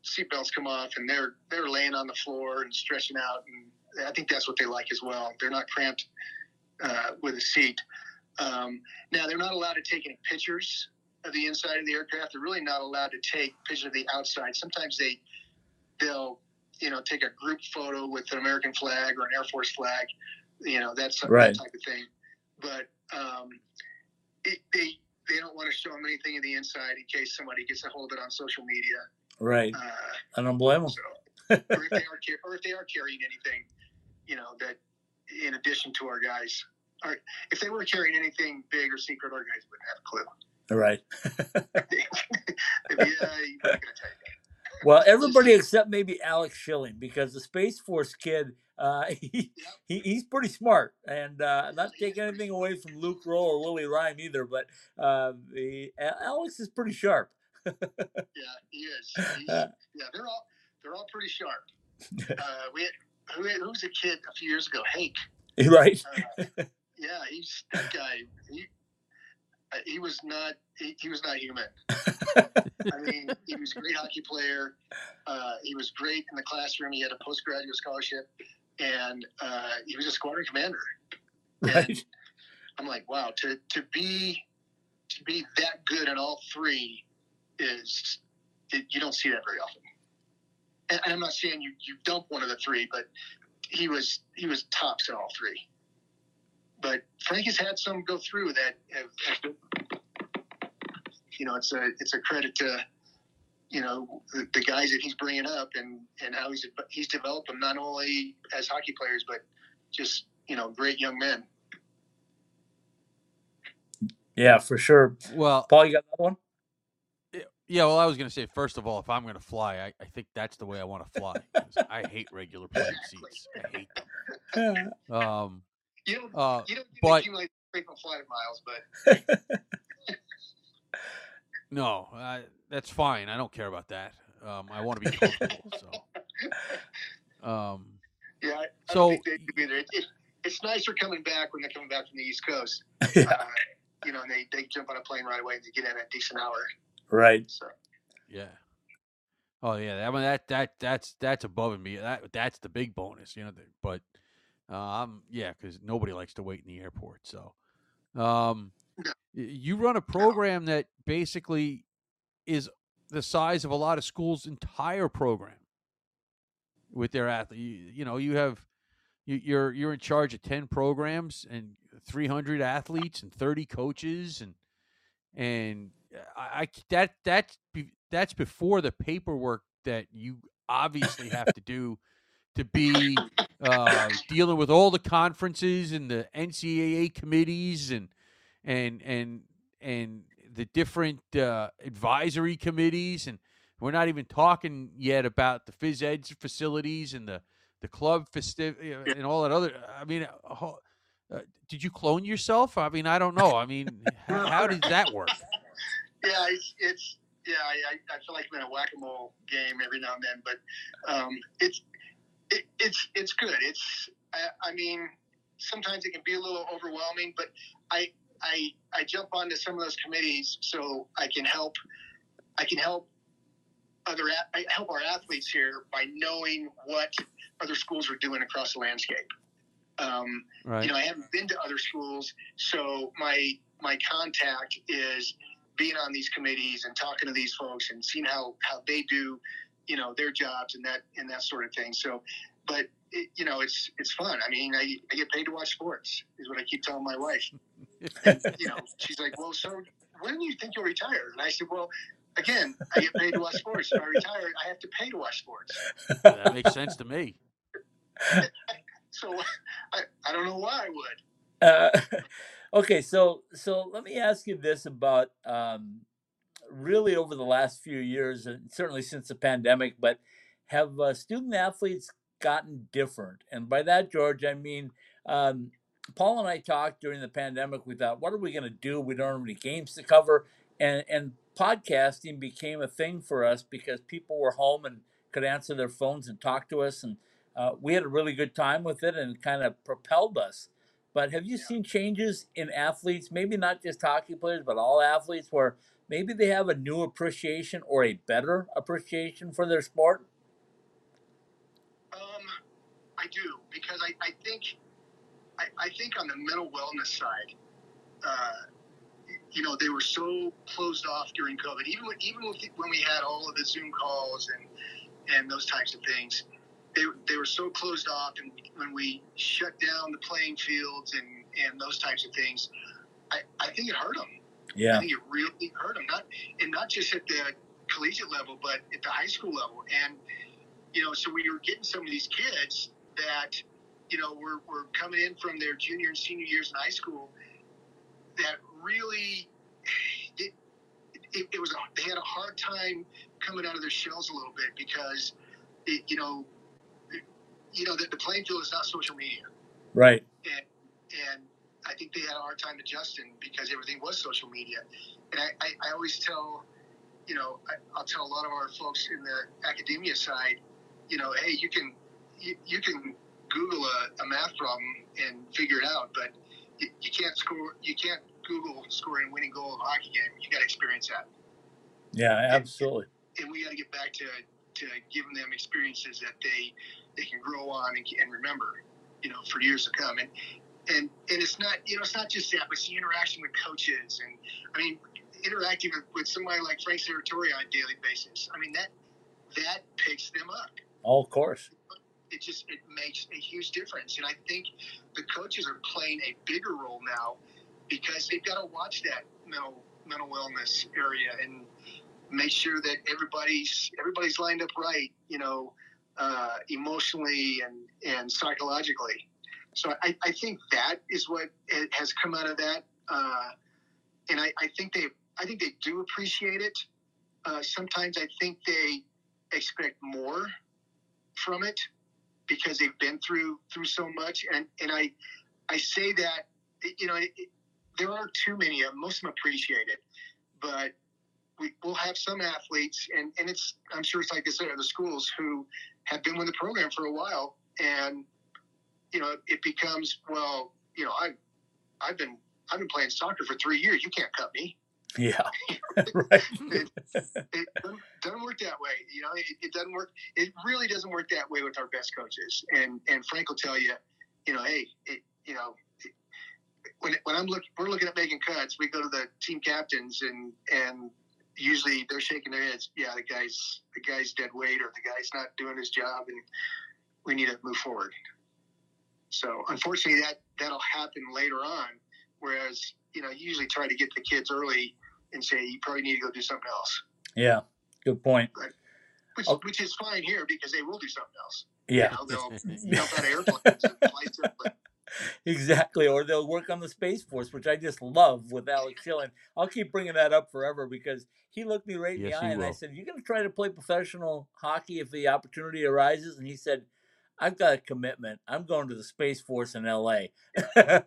seatbelts come off and they're they're laying on the floor and stretching out, and I think that's what they like as well. They're not cramped uh, with a seat. Um, now they're not allowed to take any pictures of the inside of the aircraft. They're really not allowed to take pictures of the outside. Sometimes they they'll you know take a group photo with an American flag or an Air Force flag. You know that's Right. that type of thing. But um, it, they they don't want to show them anything in the inside in case somebody gets a hold of it on social media. Right. Uh, I don't blame them. so, or if they are or if they are carrying anything, you know that in addition to our guys, or if they were carrying anything big or secret, our guys wouldn't have a clue. Right. They'd be, you're not gonna tell you that. Well, everybody except maybe Alex Schilling, because the Space Force kid, uh, he, Yep. he he's pretty smart, and uh, not taking anything away from Luke Rowe or Willie Reim either, but uh, the A- Alex is pretty sharp. Yeah, he is. He's, yeah, they're all they're all pretty sharp. Uh, we had, who, who was a kid a few years ago? Hank. right? Uh, yeah, he's that guy. He uh, he was not he, he was not human. I mean, he was a great hockey player. Uh, he was great in the classroom. He had a postgraduate scholarship, and uh, he was a squadron commander. Right. I'm like, wow, to to be to be that good in all three is it, you don't see that very often. And, and I'm not saying you you dump one of the three, but he was he was tops in all three. But Frank has had some go through that. Have, have, you know, it's a it's a credit to you know the, the guys that he's bringing up and and how he's he's developed them not only as hockey players but just you know great young men. Yeah, for sure. Well, Paul, you got another one? Yeah. Well, I was gonna say first of all, if I'm gonna fly, I, I think that's the way I want to fly. I hate regular plane seats. I hate them. Um, You don't, Uh, you don't but- accumulate frequent flyer miles, but no, uh, that's fine. I don't care about that. Um, I want to be comfortable. so, um, yeah. I, I So- don't think they do either. It, it, it's nicer coming back when they're coming back from the East Coast. Uh, you know, and they, they jump on a plane right away and they get in at a decent hour. Right. So yeah. Oh yeah, that one that that that's that's above and beyond. That that's the big bonus, you know. But um, yeah, because nobody likes to wait in the airport. So, um, you run a program that basically is the size of a lot of schools' entire program with their athlete. You, you know, you have you, you're you're in charge of ten programs and 300 athletes and 30 coaches and and I, I c- that that's that's before the paperwork that you obviously have to do to be uh, dealing with all the conferences and the NCAA committees and and and and the different uh, advisory committees and we're not even talking yet about the phys ed facilities and the the club festiv and all that other. I mean, uh, uh, did you clone yourself? I mean, I don't know. I mean, h- how did that work? Yeah, it's, it's yeah. I, I feel like I'm in a whack a mole game every now and then, but um, it's it, it's it's good. It's I, I mean sometimes it can be a little overwhelming, but I I I jump onto some of those committees so I can help I can help other I help our athletes here by knowing what other schools are doing across the landscape. Um, Right. you know, I haven't been to other schools, so my my contact is being on these committees and talking to these folks and seeing how how they do, you know, their jobs and that and that sort of thing. So, but it, you know, it's it's fun. I mean, I, I get paid to watch sports, is what I keep telling my wife. And, you know, she's like, "Well, so when do you think you'll retire?" And I said, "Well." Again, I get paid to watch sports. If I retire, I have to pay to watch sports. that makes sense to me. So I, I don't know why I would. Uh, okay, so so let me ask you this about um, really over the last few years, and certainly since the pandemic, but have uh, student athletes gotten different? And by that, George, I mean um, Paul and I talked during the pandemic. We thought, what are we going to do? We don't have any games to cover, and and podcasting became a thing for us because people were home and could answer their phones and talk to us, and uh, we had a really good time with it, and it kind of propelled us. But have you seen changes in athletes, maybe not just hockey players, but all athletes, where maybe they have a new appreciation or a better appreciation for their sport? Um, I do because I, I think I, I think on the mental wellness side, uh, you know, they were so closed off during COVID. Even when, even when we had all of the Zoom calls and and those types of things, they they were so closed off. And when we shut down the playing fields and and those types of things, I, I think it hurt them. Yeah I think it really hurt them. Not and not just at the collegiate level, but at the high school level. And you know, so we were getting some of these kids that you know were, were coming in from their junior and senior years in high school that really it, it, it was a, they had a hard time coming out of their shells a little bit because it, you know you know that the playing field is not social media right. and and I think they had a hard time adjusting because everything was social media. And I, I, I always tell, you know, I, I'll tell a lot of our folks in the academia side, you know, hey, you can you, you can Google a, a math problem and figure it out, but you, you can't score. You can't Google scoring a winning goal of a hockey game. You got to experience that, Yeah, absolutely. and we got to get back to to giving them experiences that they they can grow on and, and remember, you know, for years to come. And and and it's not you know it's not just that, but it's the interaction with coaches and I mean interacting with, with somebody like Frank Serratore on a daily basis. I mean that that picks them up. Oh, of course. It just it makes a huge difference, and I think the coaches are playing a bigger role now because they've got to watch that mental mental wellness area and make sure that everybody's everybody's lined up right, you know, uh, emotionally and and psychologically. So I, I think that is what has come out of that, uh, and I, I think they I think they do appreciate it. Uh, sometimes I think they expect more from it because they've been through through so much, and and I I say that you know it, there are too many of them. Most of them appreciate it, but we, we'll have some athletes, and, and it's I'm sure it's like this at other schools who have been with the program for a while, and you know it becomes well, you know I I've been I've been playing soccer for three years. You can't cut me. Yeah, right. it, it doesn't, doesn't work that way. You know, it, it doesn't work. It really doesn't work that way with our best coaches. And and Frank will tell you, you know, hey, it, you know, when when I'm looking, we're looking at making cuts. We go to the team captains, and and usually they're shaking their heads. Yeah, the guy's the guy's dead weight, or the guy's not doing his job, and we need to move forward. So unfortunately, that that'll happen later on. Whereas you know, you usually try to get the kids early and say you probably need to go do something else. Yeah, good point. Which, Oh. which is fine here because they will do something else. Yeah, You know, they'll jump out of airplanes and fly to but exactly. Or they'll work on the Space Force, which I just love with Alex Schilling. I'll keep bringing that up forever because he looked me right in Yes, the eye he and I said, You're going to try to play professional hockey if the opportunity arises?" And he said. I've got a commitment. I'm going to the Space Force in LA. and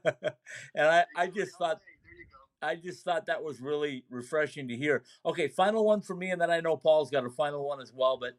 I, I just thought there you go. I just thought that was really refreshing to hear. Okay, final one for me, and then I know Paul's got a final one as well. But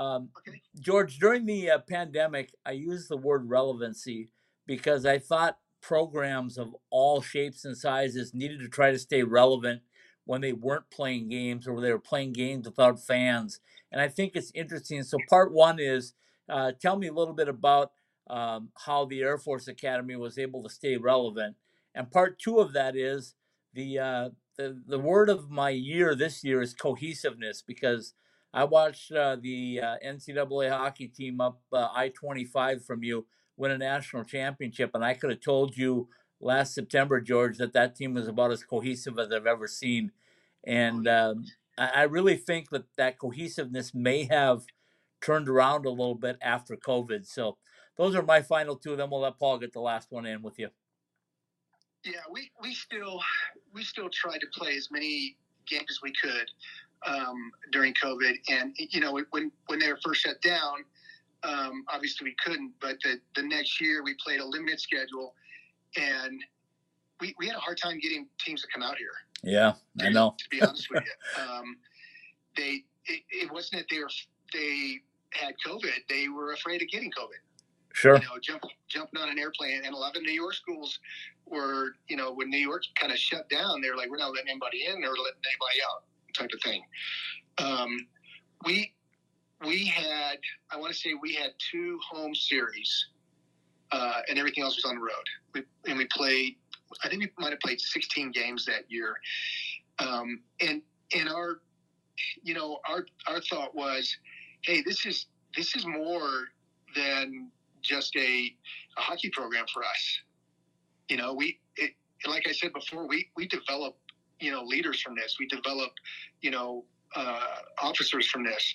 um, Okay. George, during the uh, pandemic, I used the word relevancy because I thought programs of all shapes and sizes needed to try to stay relevant when they weren't playing games or they were playing games without fans. And I think it's interesting. So, part one is uh, tell me a little bit about um, how the Air Force Academy was able to stay relevant. And part two of that is the uh, the the word of my year this year is cohesiveness because I watched uh, the uh, NCAA hockey team up uh, I twenty five from you win a national championship, and I could have told you last September, George, that that team was about as cohesive as I've ever seen, and um, I, I really think that that cohesiveness may have turned around a little bit after COVID. So those are my final two. Then we'll let Paul get the last one in with you. Yeah, we, we still we still tried to play as many games as we could um, during COVID, and you know when when they were first shut down, um, obviously we couldn't. But the the next year we played a limited schedule, and we, we had a hard time getting teams to come out here. Yeah, I know. To be honest with you, um, they it, it wasn't that they were they had COVID; they were afraid of getting COVID Sure. you know, jump, jumping on an airplane. And a lot of New York schools were, you know, when New York kind of shut down, they're like, we're not letting anybody in or letting anybody out, type of thing. Um, we we had, I want to say, we had two home series, uh, and everything else was on the road. We, and we played. I think we might have played 16 games that year. Um, and and our, you know, our our thought was, hey, this is this is more than just a, a hockey program for us. You know, we it, like I said before, we we develop you know leaders from this. We develop you know uh, officers from this,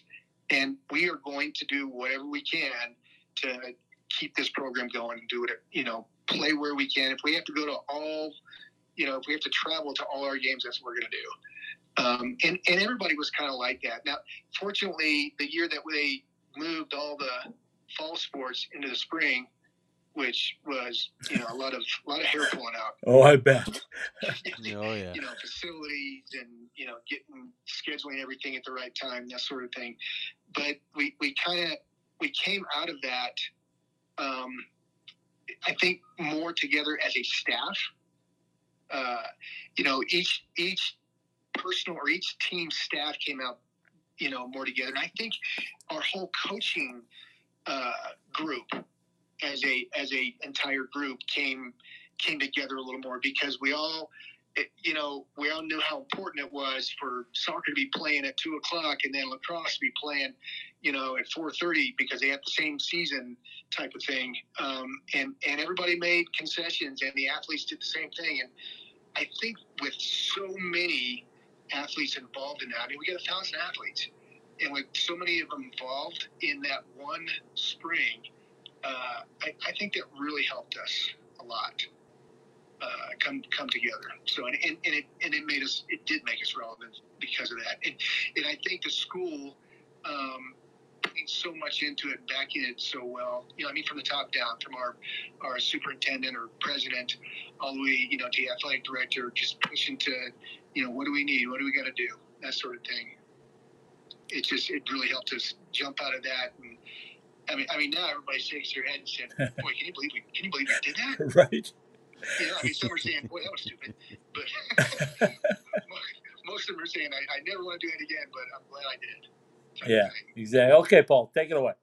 and we are going to do whatever we can to keep this program going and do it. You know, play where we can. If we have to go to all, you know, if we have to travel to all our games, that's what we're going to do. Um, and and everybody was kind of like that. Now, fortunately, the year that they moved all the fall sports into the spring, which was you know a lot of a lot of hair pulling out. Oh, I bet. Oh yeah. You know, facilities and you know getting scheduling everything at the right time, that sort of thing. But we we kind of we came out of that. Um, I think more together as a staff. Uh, you know, each each personal or each team staff came out, you know, more together. And I think our whole coaching uh, group, as a as a entire group, came came together a little more because we all, it, you know, we all knew how important it was for soccer to be playing at two o'clock and then lacrosse to be playing, you know, at four thirty because they had the same season type of thing. Um, and and everybody made concessions, and the athletes did the same thing. And I think with so many athletes involved in that, I mean, we got a thousand athletes, and with so many of them involved in that one spring, uh, I, I think that really helped us a lot. Uh, come come together. So and, and, and it and it made us it did make us relevant because of that. And and I think the school um, putting so so much into it, backing it so well. You know, I mean, from the top down, from our our superintendent or president, all the way, you know, to the athletic director, just pushing to, you know, what do we need? What do we got to do? That sort of thing. It just it really helped us jump out of that. And I mean, I mean, now everybody shakes their head and says, "Boy, can you believe we can you believe we did that?" right. You know, I mean, some are saying, "Boy, that was stupid," but most of them are saying, I, "I never want to do it again," but I'm glad I did. type of Yeah. Exactly. Okay, Paul, take it away.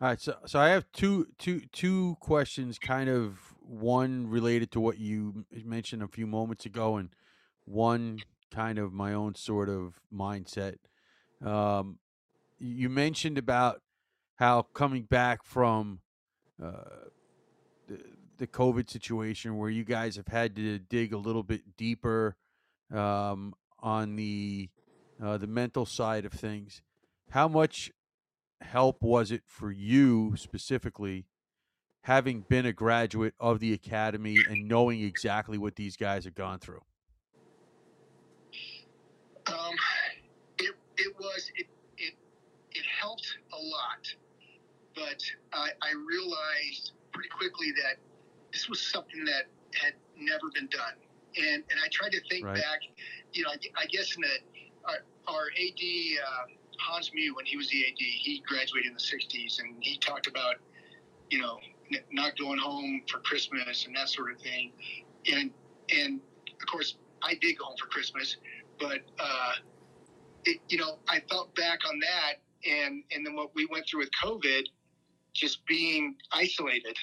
All right, so so I have two two two questions, kind of one related to what you mentioned a few moments ago, and one kind of my own sort of mindset. Um, you mentioned about how coming back from uh, the, the COVID situation, where you guys have had to dig a little bit deeper um, on the uh, the mental side of things. How much help was it for you specifically having been a graduate of the academy and knowing exactly what these guys have gone through Um, it, it was it, it it helped a lot, but I, I realized pretty quickly that this was something that had never been done, and and I tried to think Right. back. You know, I, I guess in the our, our AD uh, Hans Mueh when he was the AD, he graduated in the '60s, and he talked about you know n- not going home for Christmas and that sort of thing, and and of course I did go home for Christmas but uh, it, you know, I thought back on that, and and then what we went through with COVID, just being isolated,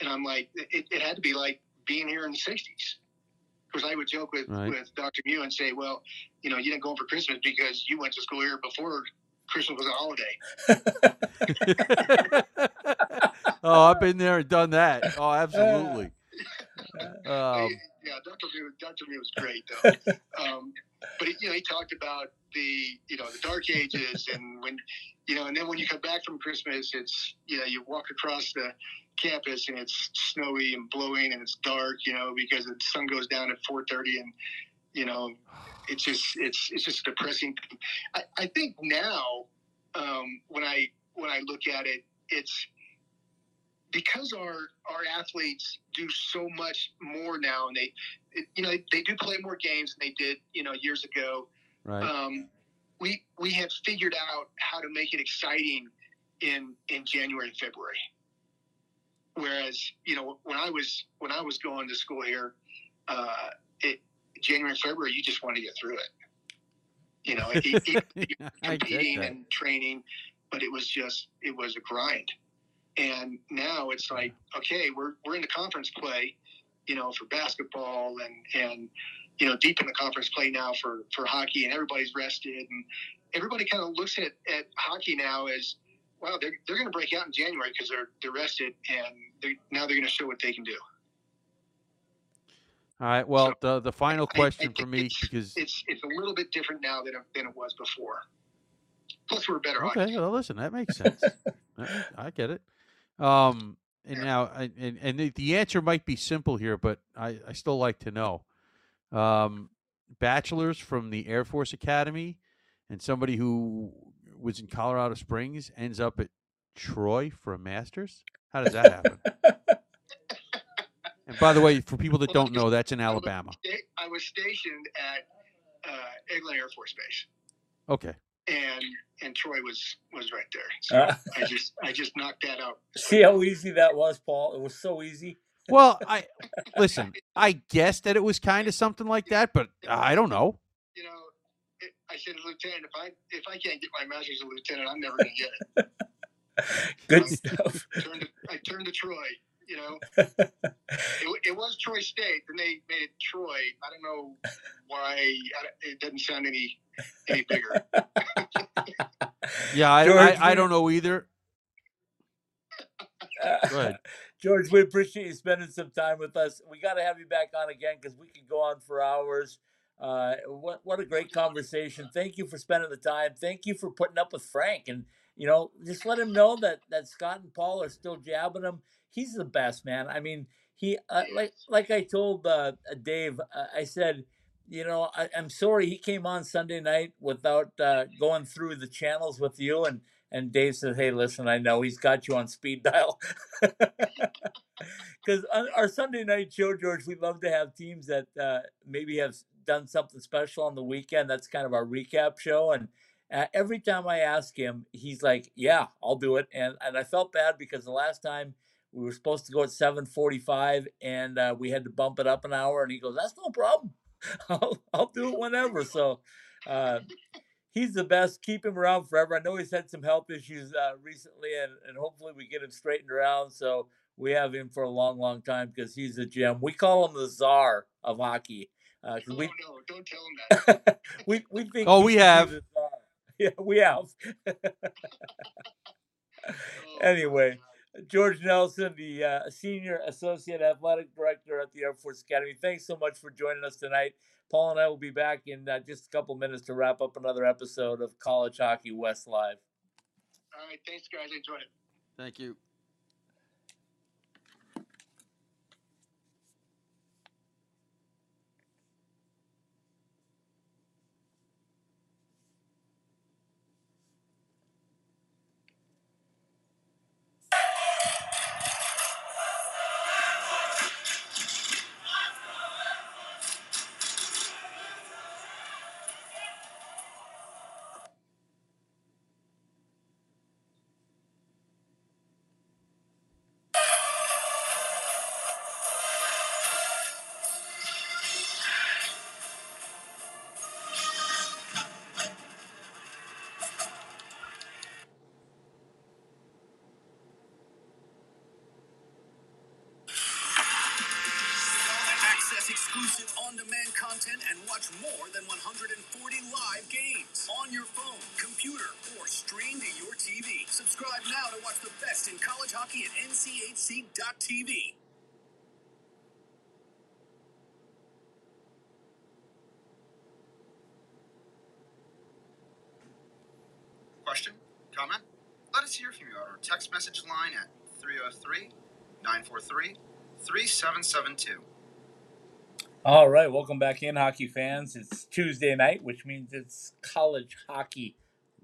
and I'm like, it, it had to be like being here in the '60s. Because I would joke with Right. with Dr. Mueh and say, well, you know, you didn't go home for Christmas because you went to school here before Christmas was a holiday. oh i've been there and done that oh absolutely um, yeah, Dr. Mueh, Dr. Mueh was great though. um, but you know, he talked about the you know the dark ages and when you know, and then when you come back from Christmas, it's you know you walk across the campus and it's snowy and blowing and it's dark, you know, because the sun goes down at four thirty and you know it's just it's it's just depressing. I, I think now um, when I when I look at it, it's because our our athletes do so much more now, and they, it, you know, they do play more games than they did, you know, years ago. right Um, we we have figured out how to make it exciting in in January and February. Whereas, you know, when I was when I was going to school here, uh, it January and February, you just want to get through it. You know, it, it, competing and training, but it was just it was a grind. And now it's like, okay, we're we're in the conference play, you know, for basketball and and you know deep in the conference play now for for hockey, and everybody's rested, and everybody kind of looks at at hockey now as, wow, they're they're going to break out in January because they're they're rested, and they're, now they're going to show what they can do. all right well the the final I- I question for me it's- because It's it's a little bit different now than it, than it was before. Plus, we're better okay hockey. well listen that makes sense I, I get it um and now and, and the, answer might be simple here but i i still like to know. Um bachelor's from the air force academy and somebody who was in colorado springs ends up at troy for a master's? How does that happen? And by the way for people that don't know that's in alabama. I was stationed at uh, Eglin Air Force Base, okay and and Troy was was right there. So Uh, I just I just knocked that out. see how easy that was, Paul? It was so easy. well i listen i guessed that it was kind of something like that but i don't know You know, it, I said, Lieutenant, if I if I can't get my master's as a lieutenant, I'm never going to get it. Good Um, stuff. Turned to, I turned to Troy. You know, it, it was Troy State, then they made it Troy. I don't know why. I, it doesn't sound any any bigger. yeah i, George, I, I don't know either Go ahead. George, we appreciate you spending some time with us. We got to have you back on again because we could go on for hours. Uh, what what a great conversation! Thank you for spending the time. Thank you for putting up with Frank, and you know, just let him know that that Scott and Paul are still jabbing him. He's the best man. I mean, he uh, like like I told uh, Dave. Uh, I said, you know, I, I'm sorry he came on Sunday night without uh, going through the channels with you, and and Dave says, "Hey, listen, I know he's got you on speed dial." Because our Sunday night show, George, we love to have teams that uh, maybe have done something special on the weekend. That's kind of our recap show, and uh, every time I ask him, he's like, "Yeah, I'll do it." And and I felt bad because the last time we were supposed to go at seven forty-five, and uh, we had to bump it up an hour, and he goes, "That's no problem. I'll I'll do it whenever." So. Uh, he's the best. Keep him around forever. I know he's had some health issues uh, recently, and, and hopefully we get him straightened around. So we have him for a long, long time because he's a gem. We call him the czar of hockey. Uh, oh, we, no, don't tell him that. we, we think. Oh, we have. Yeah, we have. oh, anyway, George Nelson, the uh, Senior Associate Athletic Director at the Air Force Academy. Thanks so much for joining us tonight. Paul and I will be back in uh, just a couple minutes to wrap up another episode of College Hockey West Live. All right. Thanks, guys. Enjoy it. Thank you. Comment? Let us hear from you on our text message line at 303 943 3772. All right, welcome back in, hockey fans. It's Tuesday night, which means it's College Hockey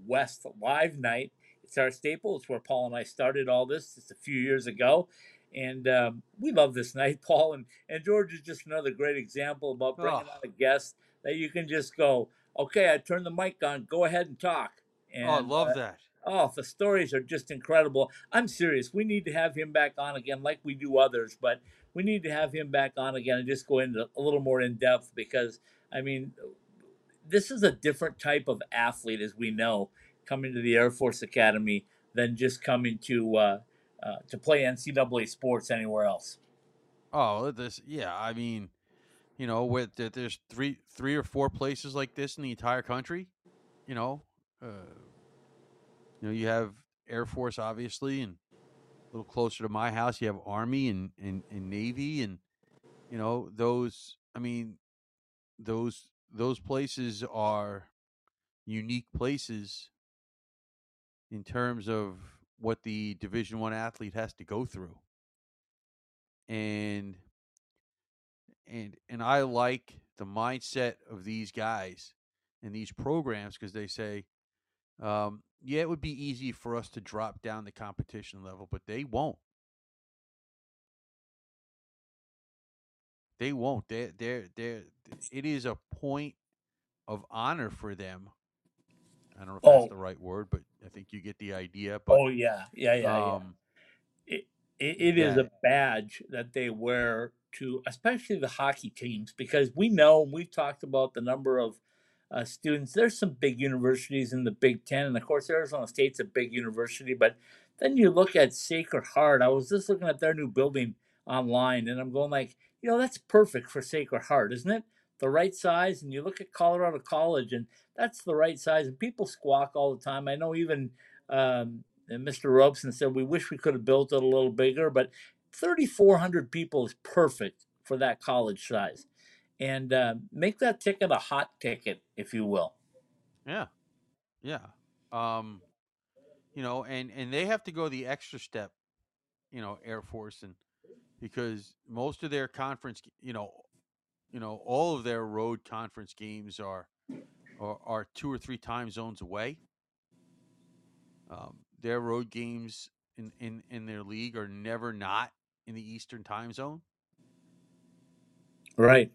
West Live night. It's our staple. It's where Paul and I started all this just a few years ago, and um, we love this night. Paul and, and George is just another great example about bringing oh. out a guest that you can just go, okay, I turn the mic on, go ahead and talk. And, oh, I love uh, that. Oh, the stories are just incredible. I'm serious. We need to have him back on again, like we do others, but we need to have him back on again and just go into a little more in depth because I mean, this is a different type of athlete, as we know, coming to the Air Force Academy than just coming to uh, uh, to play NCAA sports anywhere else. Oh, this yeah. I mean, you know, with there's three three or four places like this in the entire country. You know, uh, you know, you have Air Force obviously, and a little closer to my house, you have Army and, and, and Navy, and you know those. I mean, those those places are unique places in terms of what the Division One athlete has to go through, and and and I like the mindset of these guys and these programs because they say, um, yeah, it would be easy for us to drop down the competition level, but they won't. They won't. They they they it is a point of honor for them. I don't know if oh. that's the right word, but I think you get the idea. But, oh yeah, yeah, yeah, um, yeah. It it, it is a badge that they wear to, especially the hockey teams, because we know we've talked about the number of uh, students. There's some big universities in the Big Ten, and of course, Arizona State's a big university. But then you look at Sacred Heart. I was just looking at their new building online, and I'm going like, you know, that's perfect for Sacred Heart, isn't it? The right size. And you look at Colorado College, and that's the right size. And people squawk all the time. I know even um, Mr. Robson said we wish we could have built it a little bigger, but 3,400 people is perfect for that college size and uh, make that ticket a hot ticket, if you will. Yeah, yeah. Um, you know, and and they have to go the extra step, you know, Air Force, and because most of their conference, you know, you know, all of their road conference games are are, are two or three time zones away. Um, their road games in, in, in their league are never not in the Eastern time zone. Right.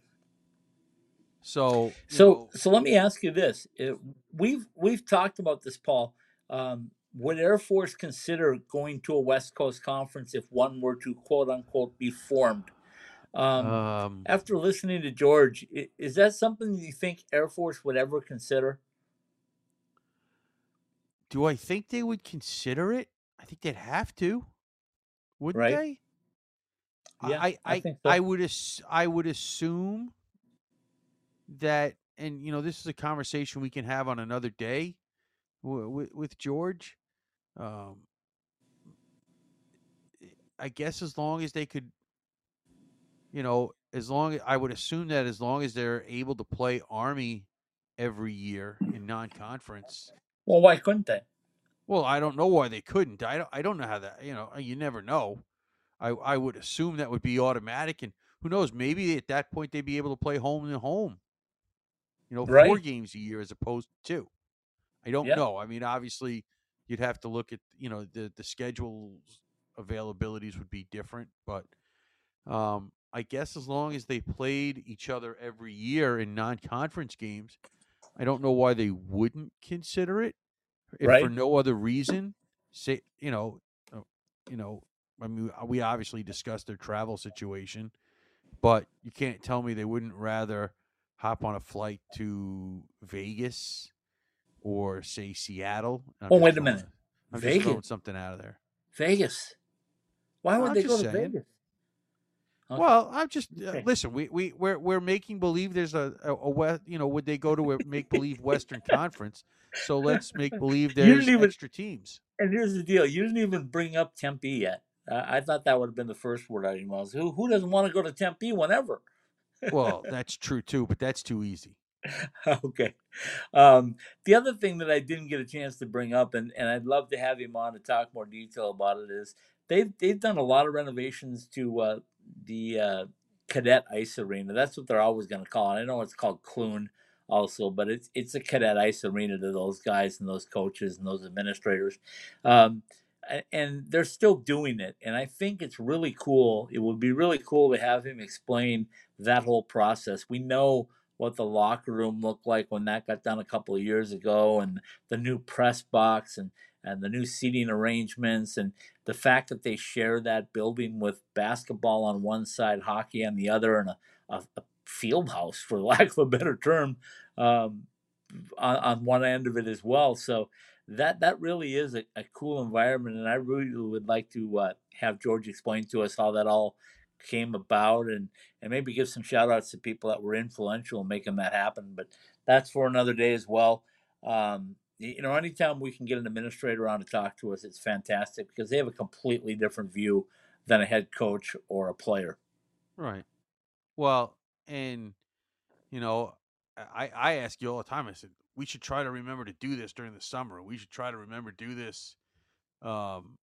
So, So know, so let me ask you this: It- we've we've talked about this, Paul. Um, would Air Force consider going to a West Coast conference if one were to quote unquote be formed? Um, um, after listening to George, is that something you think Air Force would ever consider? do I think they would consider it? I think they'd have to, wouldn't Right. they? Yeah, I, I I, think so. I would ass- I would assume that, and you know, this is a conversation we can have on another day with, with George. Um, I guess as long as they could, you know, as long I would assume that as long as they're able to play Army every year in non-conference. Well, why couldn't they? Well, I don't know why they couldn't. I don't. I don't know how that. You know, you never know. I I would assume that would be automatic, and who knows? Maybe at that point they'd be able to play home and home. You know, four games a year as opposed to two. I don't Yeah. know. I mean, obviously, you'd have to look at you know the the schedules availabilities would be different, but um, I guess as long as they played each other every year in non-conference games, I don't know why they wouldn't consider it if for no other reason. Say, you know, uh, you know, I mean, we obviously discussed their travel situation, but you can't tell me they wouldn't rather hop on a flight to Vegas or say Seattle. I'm Oh, wait a minute. I'm just throwing Vegas? something out of there. Vegas. Why would I'm they go to saying. Vegas? Okay. Well, I'm just uh, Okay. listen. We we we're we're making believe there's a a, a west. You know, would they go to a make believe Western Conference? So let's make believe there's even- extra teams. And here's the deal: you didn't even bring up Tempe yet. Uh, I thought that would have been the first word your mouth. Who who doesn't want to go to Tempe whenever? Well, that's true too, but that's too easy. okay. Um, the other thing that I didn't get a chance to bring up, and, and I'd love to have him on to talk more detail about it, is they've they've done a lot of renovations to uh, the uh, Cadet Ice Arena. That's what they're always going to call it. I know it's called Clune also, but it's it's a Cadet Ice Arena to those guys and those coaches and those administrators. Um, and they're still doing it, and I think it's really cool. It would be really cool to have him explain that whole process. We know what the locker room looked like when that got done a couple of years ago and the new press box and and the new seating arrangements and the fact that they share that building with basketball on one side hockey on the other and a, a, a field house for lack of a better term um, on, on one end of it as well so that that really is a, a cool environment and i really would like to uh, have george explain to us how that all came about and and maybe give some shout outs to people that were influential in making that happen. But that's for another day as well. Um, you know, anytime we can get an administrator on to talk to us, it's fantastic because they have a completely different view than a head coach or a player. Right. Well, and you know, I I ask you all the time. I said we should try to remember to do this during the summer. We should try to remember to do this um,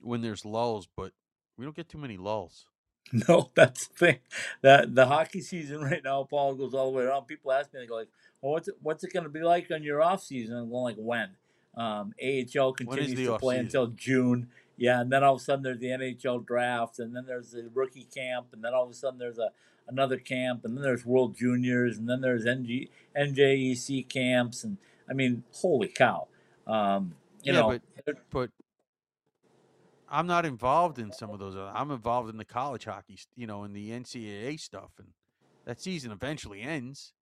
when there's lulls, but we don't get too many lulls. No, that's the thing. That the hockey season right now, Paul goes all the way around. People ask me, they go like, "Well, what's it, what's it going to be like on your off season?" I'm going like, "When?" Um, AHL continues to play off-season? until June. Yeah, and then all of a sudden there's the NHL draft, and then there's the rookie camp, and then all of a sudden there's a another camp, and then there's World Juniors, and then there's NG, NJEC camps, and I mean, holy cow! Um, you yeah, know, but but I'm not involved in some of those. I'm involved in the college hockey, you know, in the NCAA stuff, and that season eventually ends.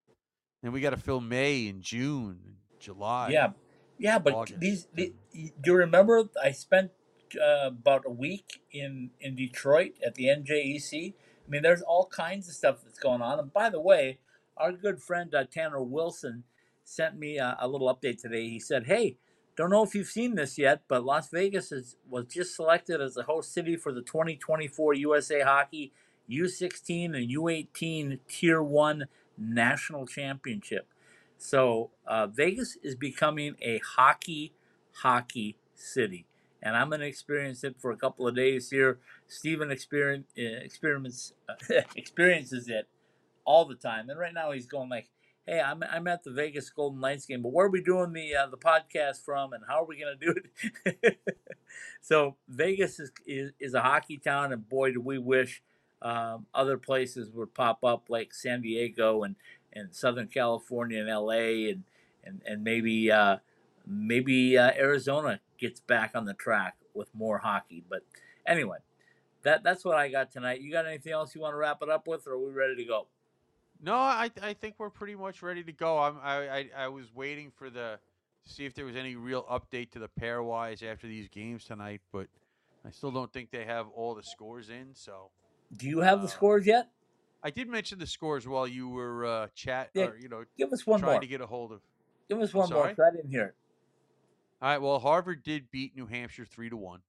And we got to fill May and June, and July. Yeah, yeah, but August. these, the, do you remember? I spent uh, about a week in in Detroit at the NJEC. I mean, there's all kinds of stuff that's going on. And by the way, our good friend uh, Tanner Wilson sent me a, a little update today. He said, "Hey, don't know if you've seen this yet, but Las Vegas is, was just selected as the host city for the 2024 USA Hockey U16 and U18 Tier One National Championship." So uh, Vegas is becoming a hockey hockey city, and I'm going to experience it for a couple of days here. Stephen experience uh, experiments experiences it all the time, and right now he's going like, "Hey, I'm I'm at the Vegas Golden Knights game, but where are we doing the uh, the podcast from, and how are we going to do it?" so Vegas is, is is a hockey town, and boy, do we wish um, other places would pop up like San Diego and and Southern California and L.A. and and and maybe uh, maybe uh, Arizona gets back on the track with more hockey. But anyway, that that's what I got tonight. You got anything else you want to wrap it up with, or are we ready to go? No, I I think we're pretty much ready to go. I'm I I, I was waiting for the to see if there was any real update to the pairwise after these games tonight, but I still don't think they have all the scores in. So Do you have the Uh, scores yet? I did mention the scores while you were uh, chat Yeah, or you know Give us one trying more. to get a hold of. Give us one more. I didn't hear it. All right, well Harvard did beat New Hampshire three to one.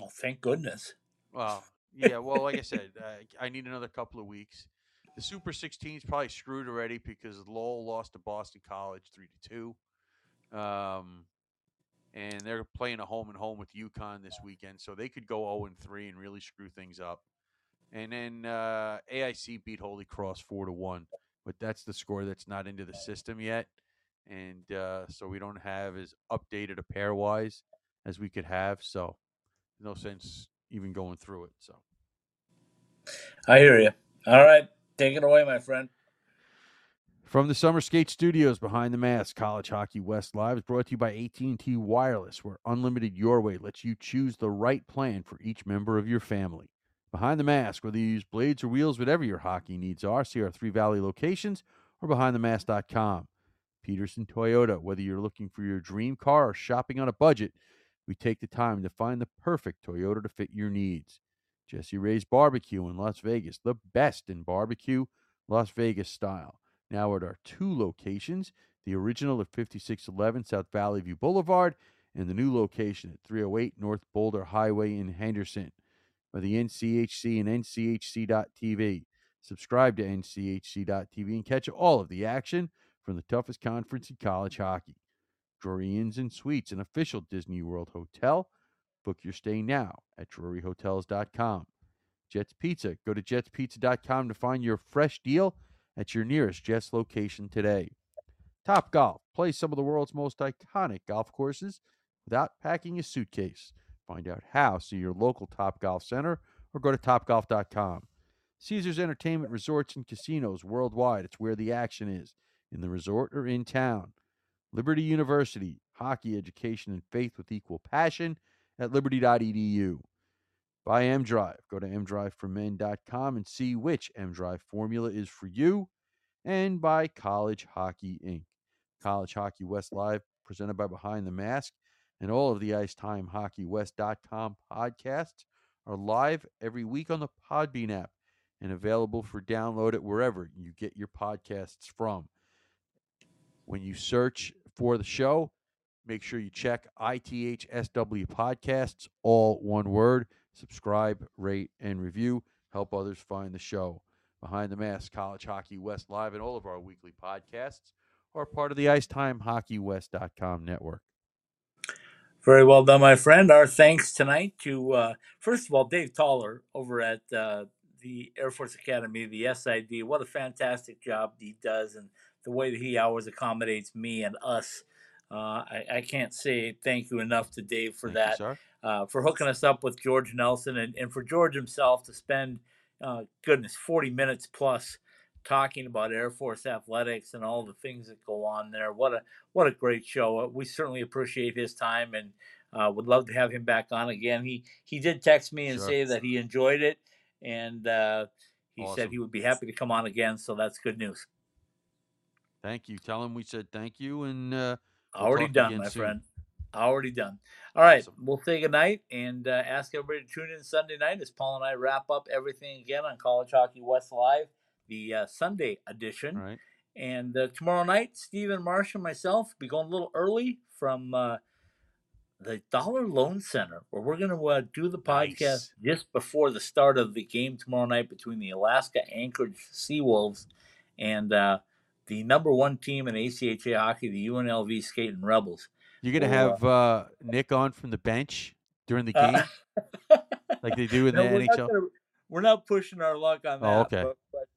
Oh, thank goodness. Well, yeah. Well, like I said, uh, I need another couple of weeks. The Super 16 is probably screwed already because Lowell lost to Boston College three to two, um, and they're playing a home and home with UConn this weekend, so they could go 0 and three and really screw things up. And then uh, AIC beat Holy Cross four to one, but that's the score that's not into the system yet, and uh, so we don't have as updated a pairwise as we could have. So no sense even going through it. So I hear you. All right, take it away, my friend. from the Summer Skate Studios behind the mask, College Hockey West Live is brought to you by AT&T Wireless, where unlimited your way lets you choose the right plan for each member of your family. Behind the mask, whether you use blades or wheels, whatever your hockey needs are, see our Three Valley locations or behindthemask.com. Peterson Toyota, whether you're looking for your dream car or shopping on a budget, we take the time to find the perfect Toyota to fit your needs. Jesse Ray's Barbecue in Las Vegas, the best in barbecue, Las Vegas style. Now at our two locations, the original at 5611 South Valley View Boulevard and the new location at 308 North Boulder Highway in Henderson. By the NCHC and NCHC.TV. Subscribe to NCHC.TV and catch all of the action from the toughest conference in college hockey. Drury Inns and Suites, an official Disney World hotel. Book your stay now at druryhotels.com. Jets Pizza. Go to jetspizza.com to find your fresh deal at your nearest Jets location today. Top Golf. Play some of the world's most iconic golf courses without packing a suitcase. Find out how. See your local Top Golf Center or go to topgolf.com. Caesars Entertainment Resorts and Casinos worldwide. It's where the action is, in the resort or in town. Liberty University, hockey education and faith with equal passion at liberty.edu. By MDrive. Go to mdriveformen.com and see which MDrive formula is for you. And by College Hockey Inc. College Hockey West Live, presented by Behind the Mask, and all of the Ice Time Hockey IceTimeHockeyWest.com podcasts are live every week on the Podbean app and available for download at wherever you get your podcasts from. When you search for the show, make sure you check ITHSW Podcasts, all one word. Subscribe, rate, and review. Help others find the show. Behind the Mask, College Hockey West Live, and all of our weekly podcasts are part of the IcetimeHockeyWest.com network. Very well done, my friend. Our thanks tonight to, uh, first of all, Dave Toller over at uh, the Air Force Academy, the SID. What a fantastic job he does, and the way that he always accommodates me and us. Uh, I, I can't say thank you enough to Dave for Thank that, sir. uh, for hooking us up with George Nelson, and, and for George himself to spend, uh, goodness, 40 minutes plus talking about Air Force athletics and all the things that go on there. What a what a great show! Uh, We certainly appreciate his time and uh, would love to have him back on again. He he did text me and Sure. say that he enjoyed it, and uh, he said he would be happy to come on again. So that's good news. Thank you. Tell him we said thank you and uh, We'll Already done, my soon. friend. Already done. All right, Awesome. we'll say good night and uh, ask everybody to tune in Sunday night as Paul and I wrap up everything again on College Hockey West Live, the uh, Sunday edition. right. And uh, tomorrow night, Stephen Marcia and myself be going a little early from uh, the Dollar Loan Center, where we're going to uh, do the podcast Nice. just before the start of the game tomorrow night between the Alaska Anchorage Seawolves and uh, the number one team in ACHA hockey, the UNLV Skating Rebels. You're gonna We'll, uh, have uh, Nick on from the bench during the Uh, game, like they do in no, the we're, not NHL. gonna, we're not pushing our luck on that. Oh, okay.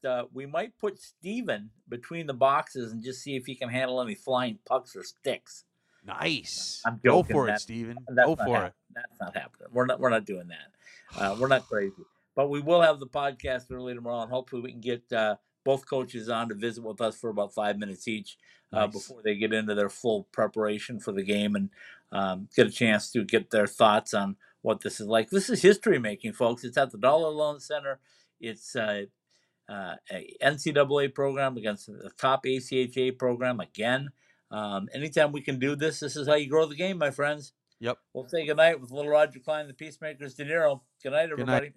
But, uh, we might put Steven between the boxes and just see if he can handle any flying pucks or sticks. Nice. I'm Go for it, that- Steven. That's Go not for it. That's not happening. We're not. We're not doing that. Uh, we're not crazy. But we will have the podcast early tomorrow, and hopefully we can get uh, both coaches on to visit with us for about five minutes each uh, Nice. before they get into their full preparation for the game and um, get a chance to get their thoughts on what this is like. This is history making, folks. It's at the Dollar Loan Center. It's uh, uh, a NCAA program against the top ACHA program again. Um, anytime we can do this, this is how you grow the game, my friends. Yep. We'll say goodnight with little Roger Klein, the Peacemakers, De Niro. Good night, Good everybody. night.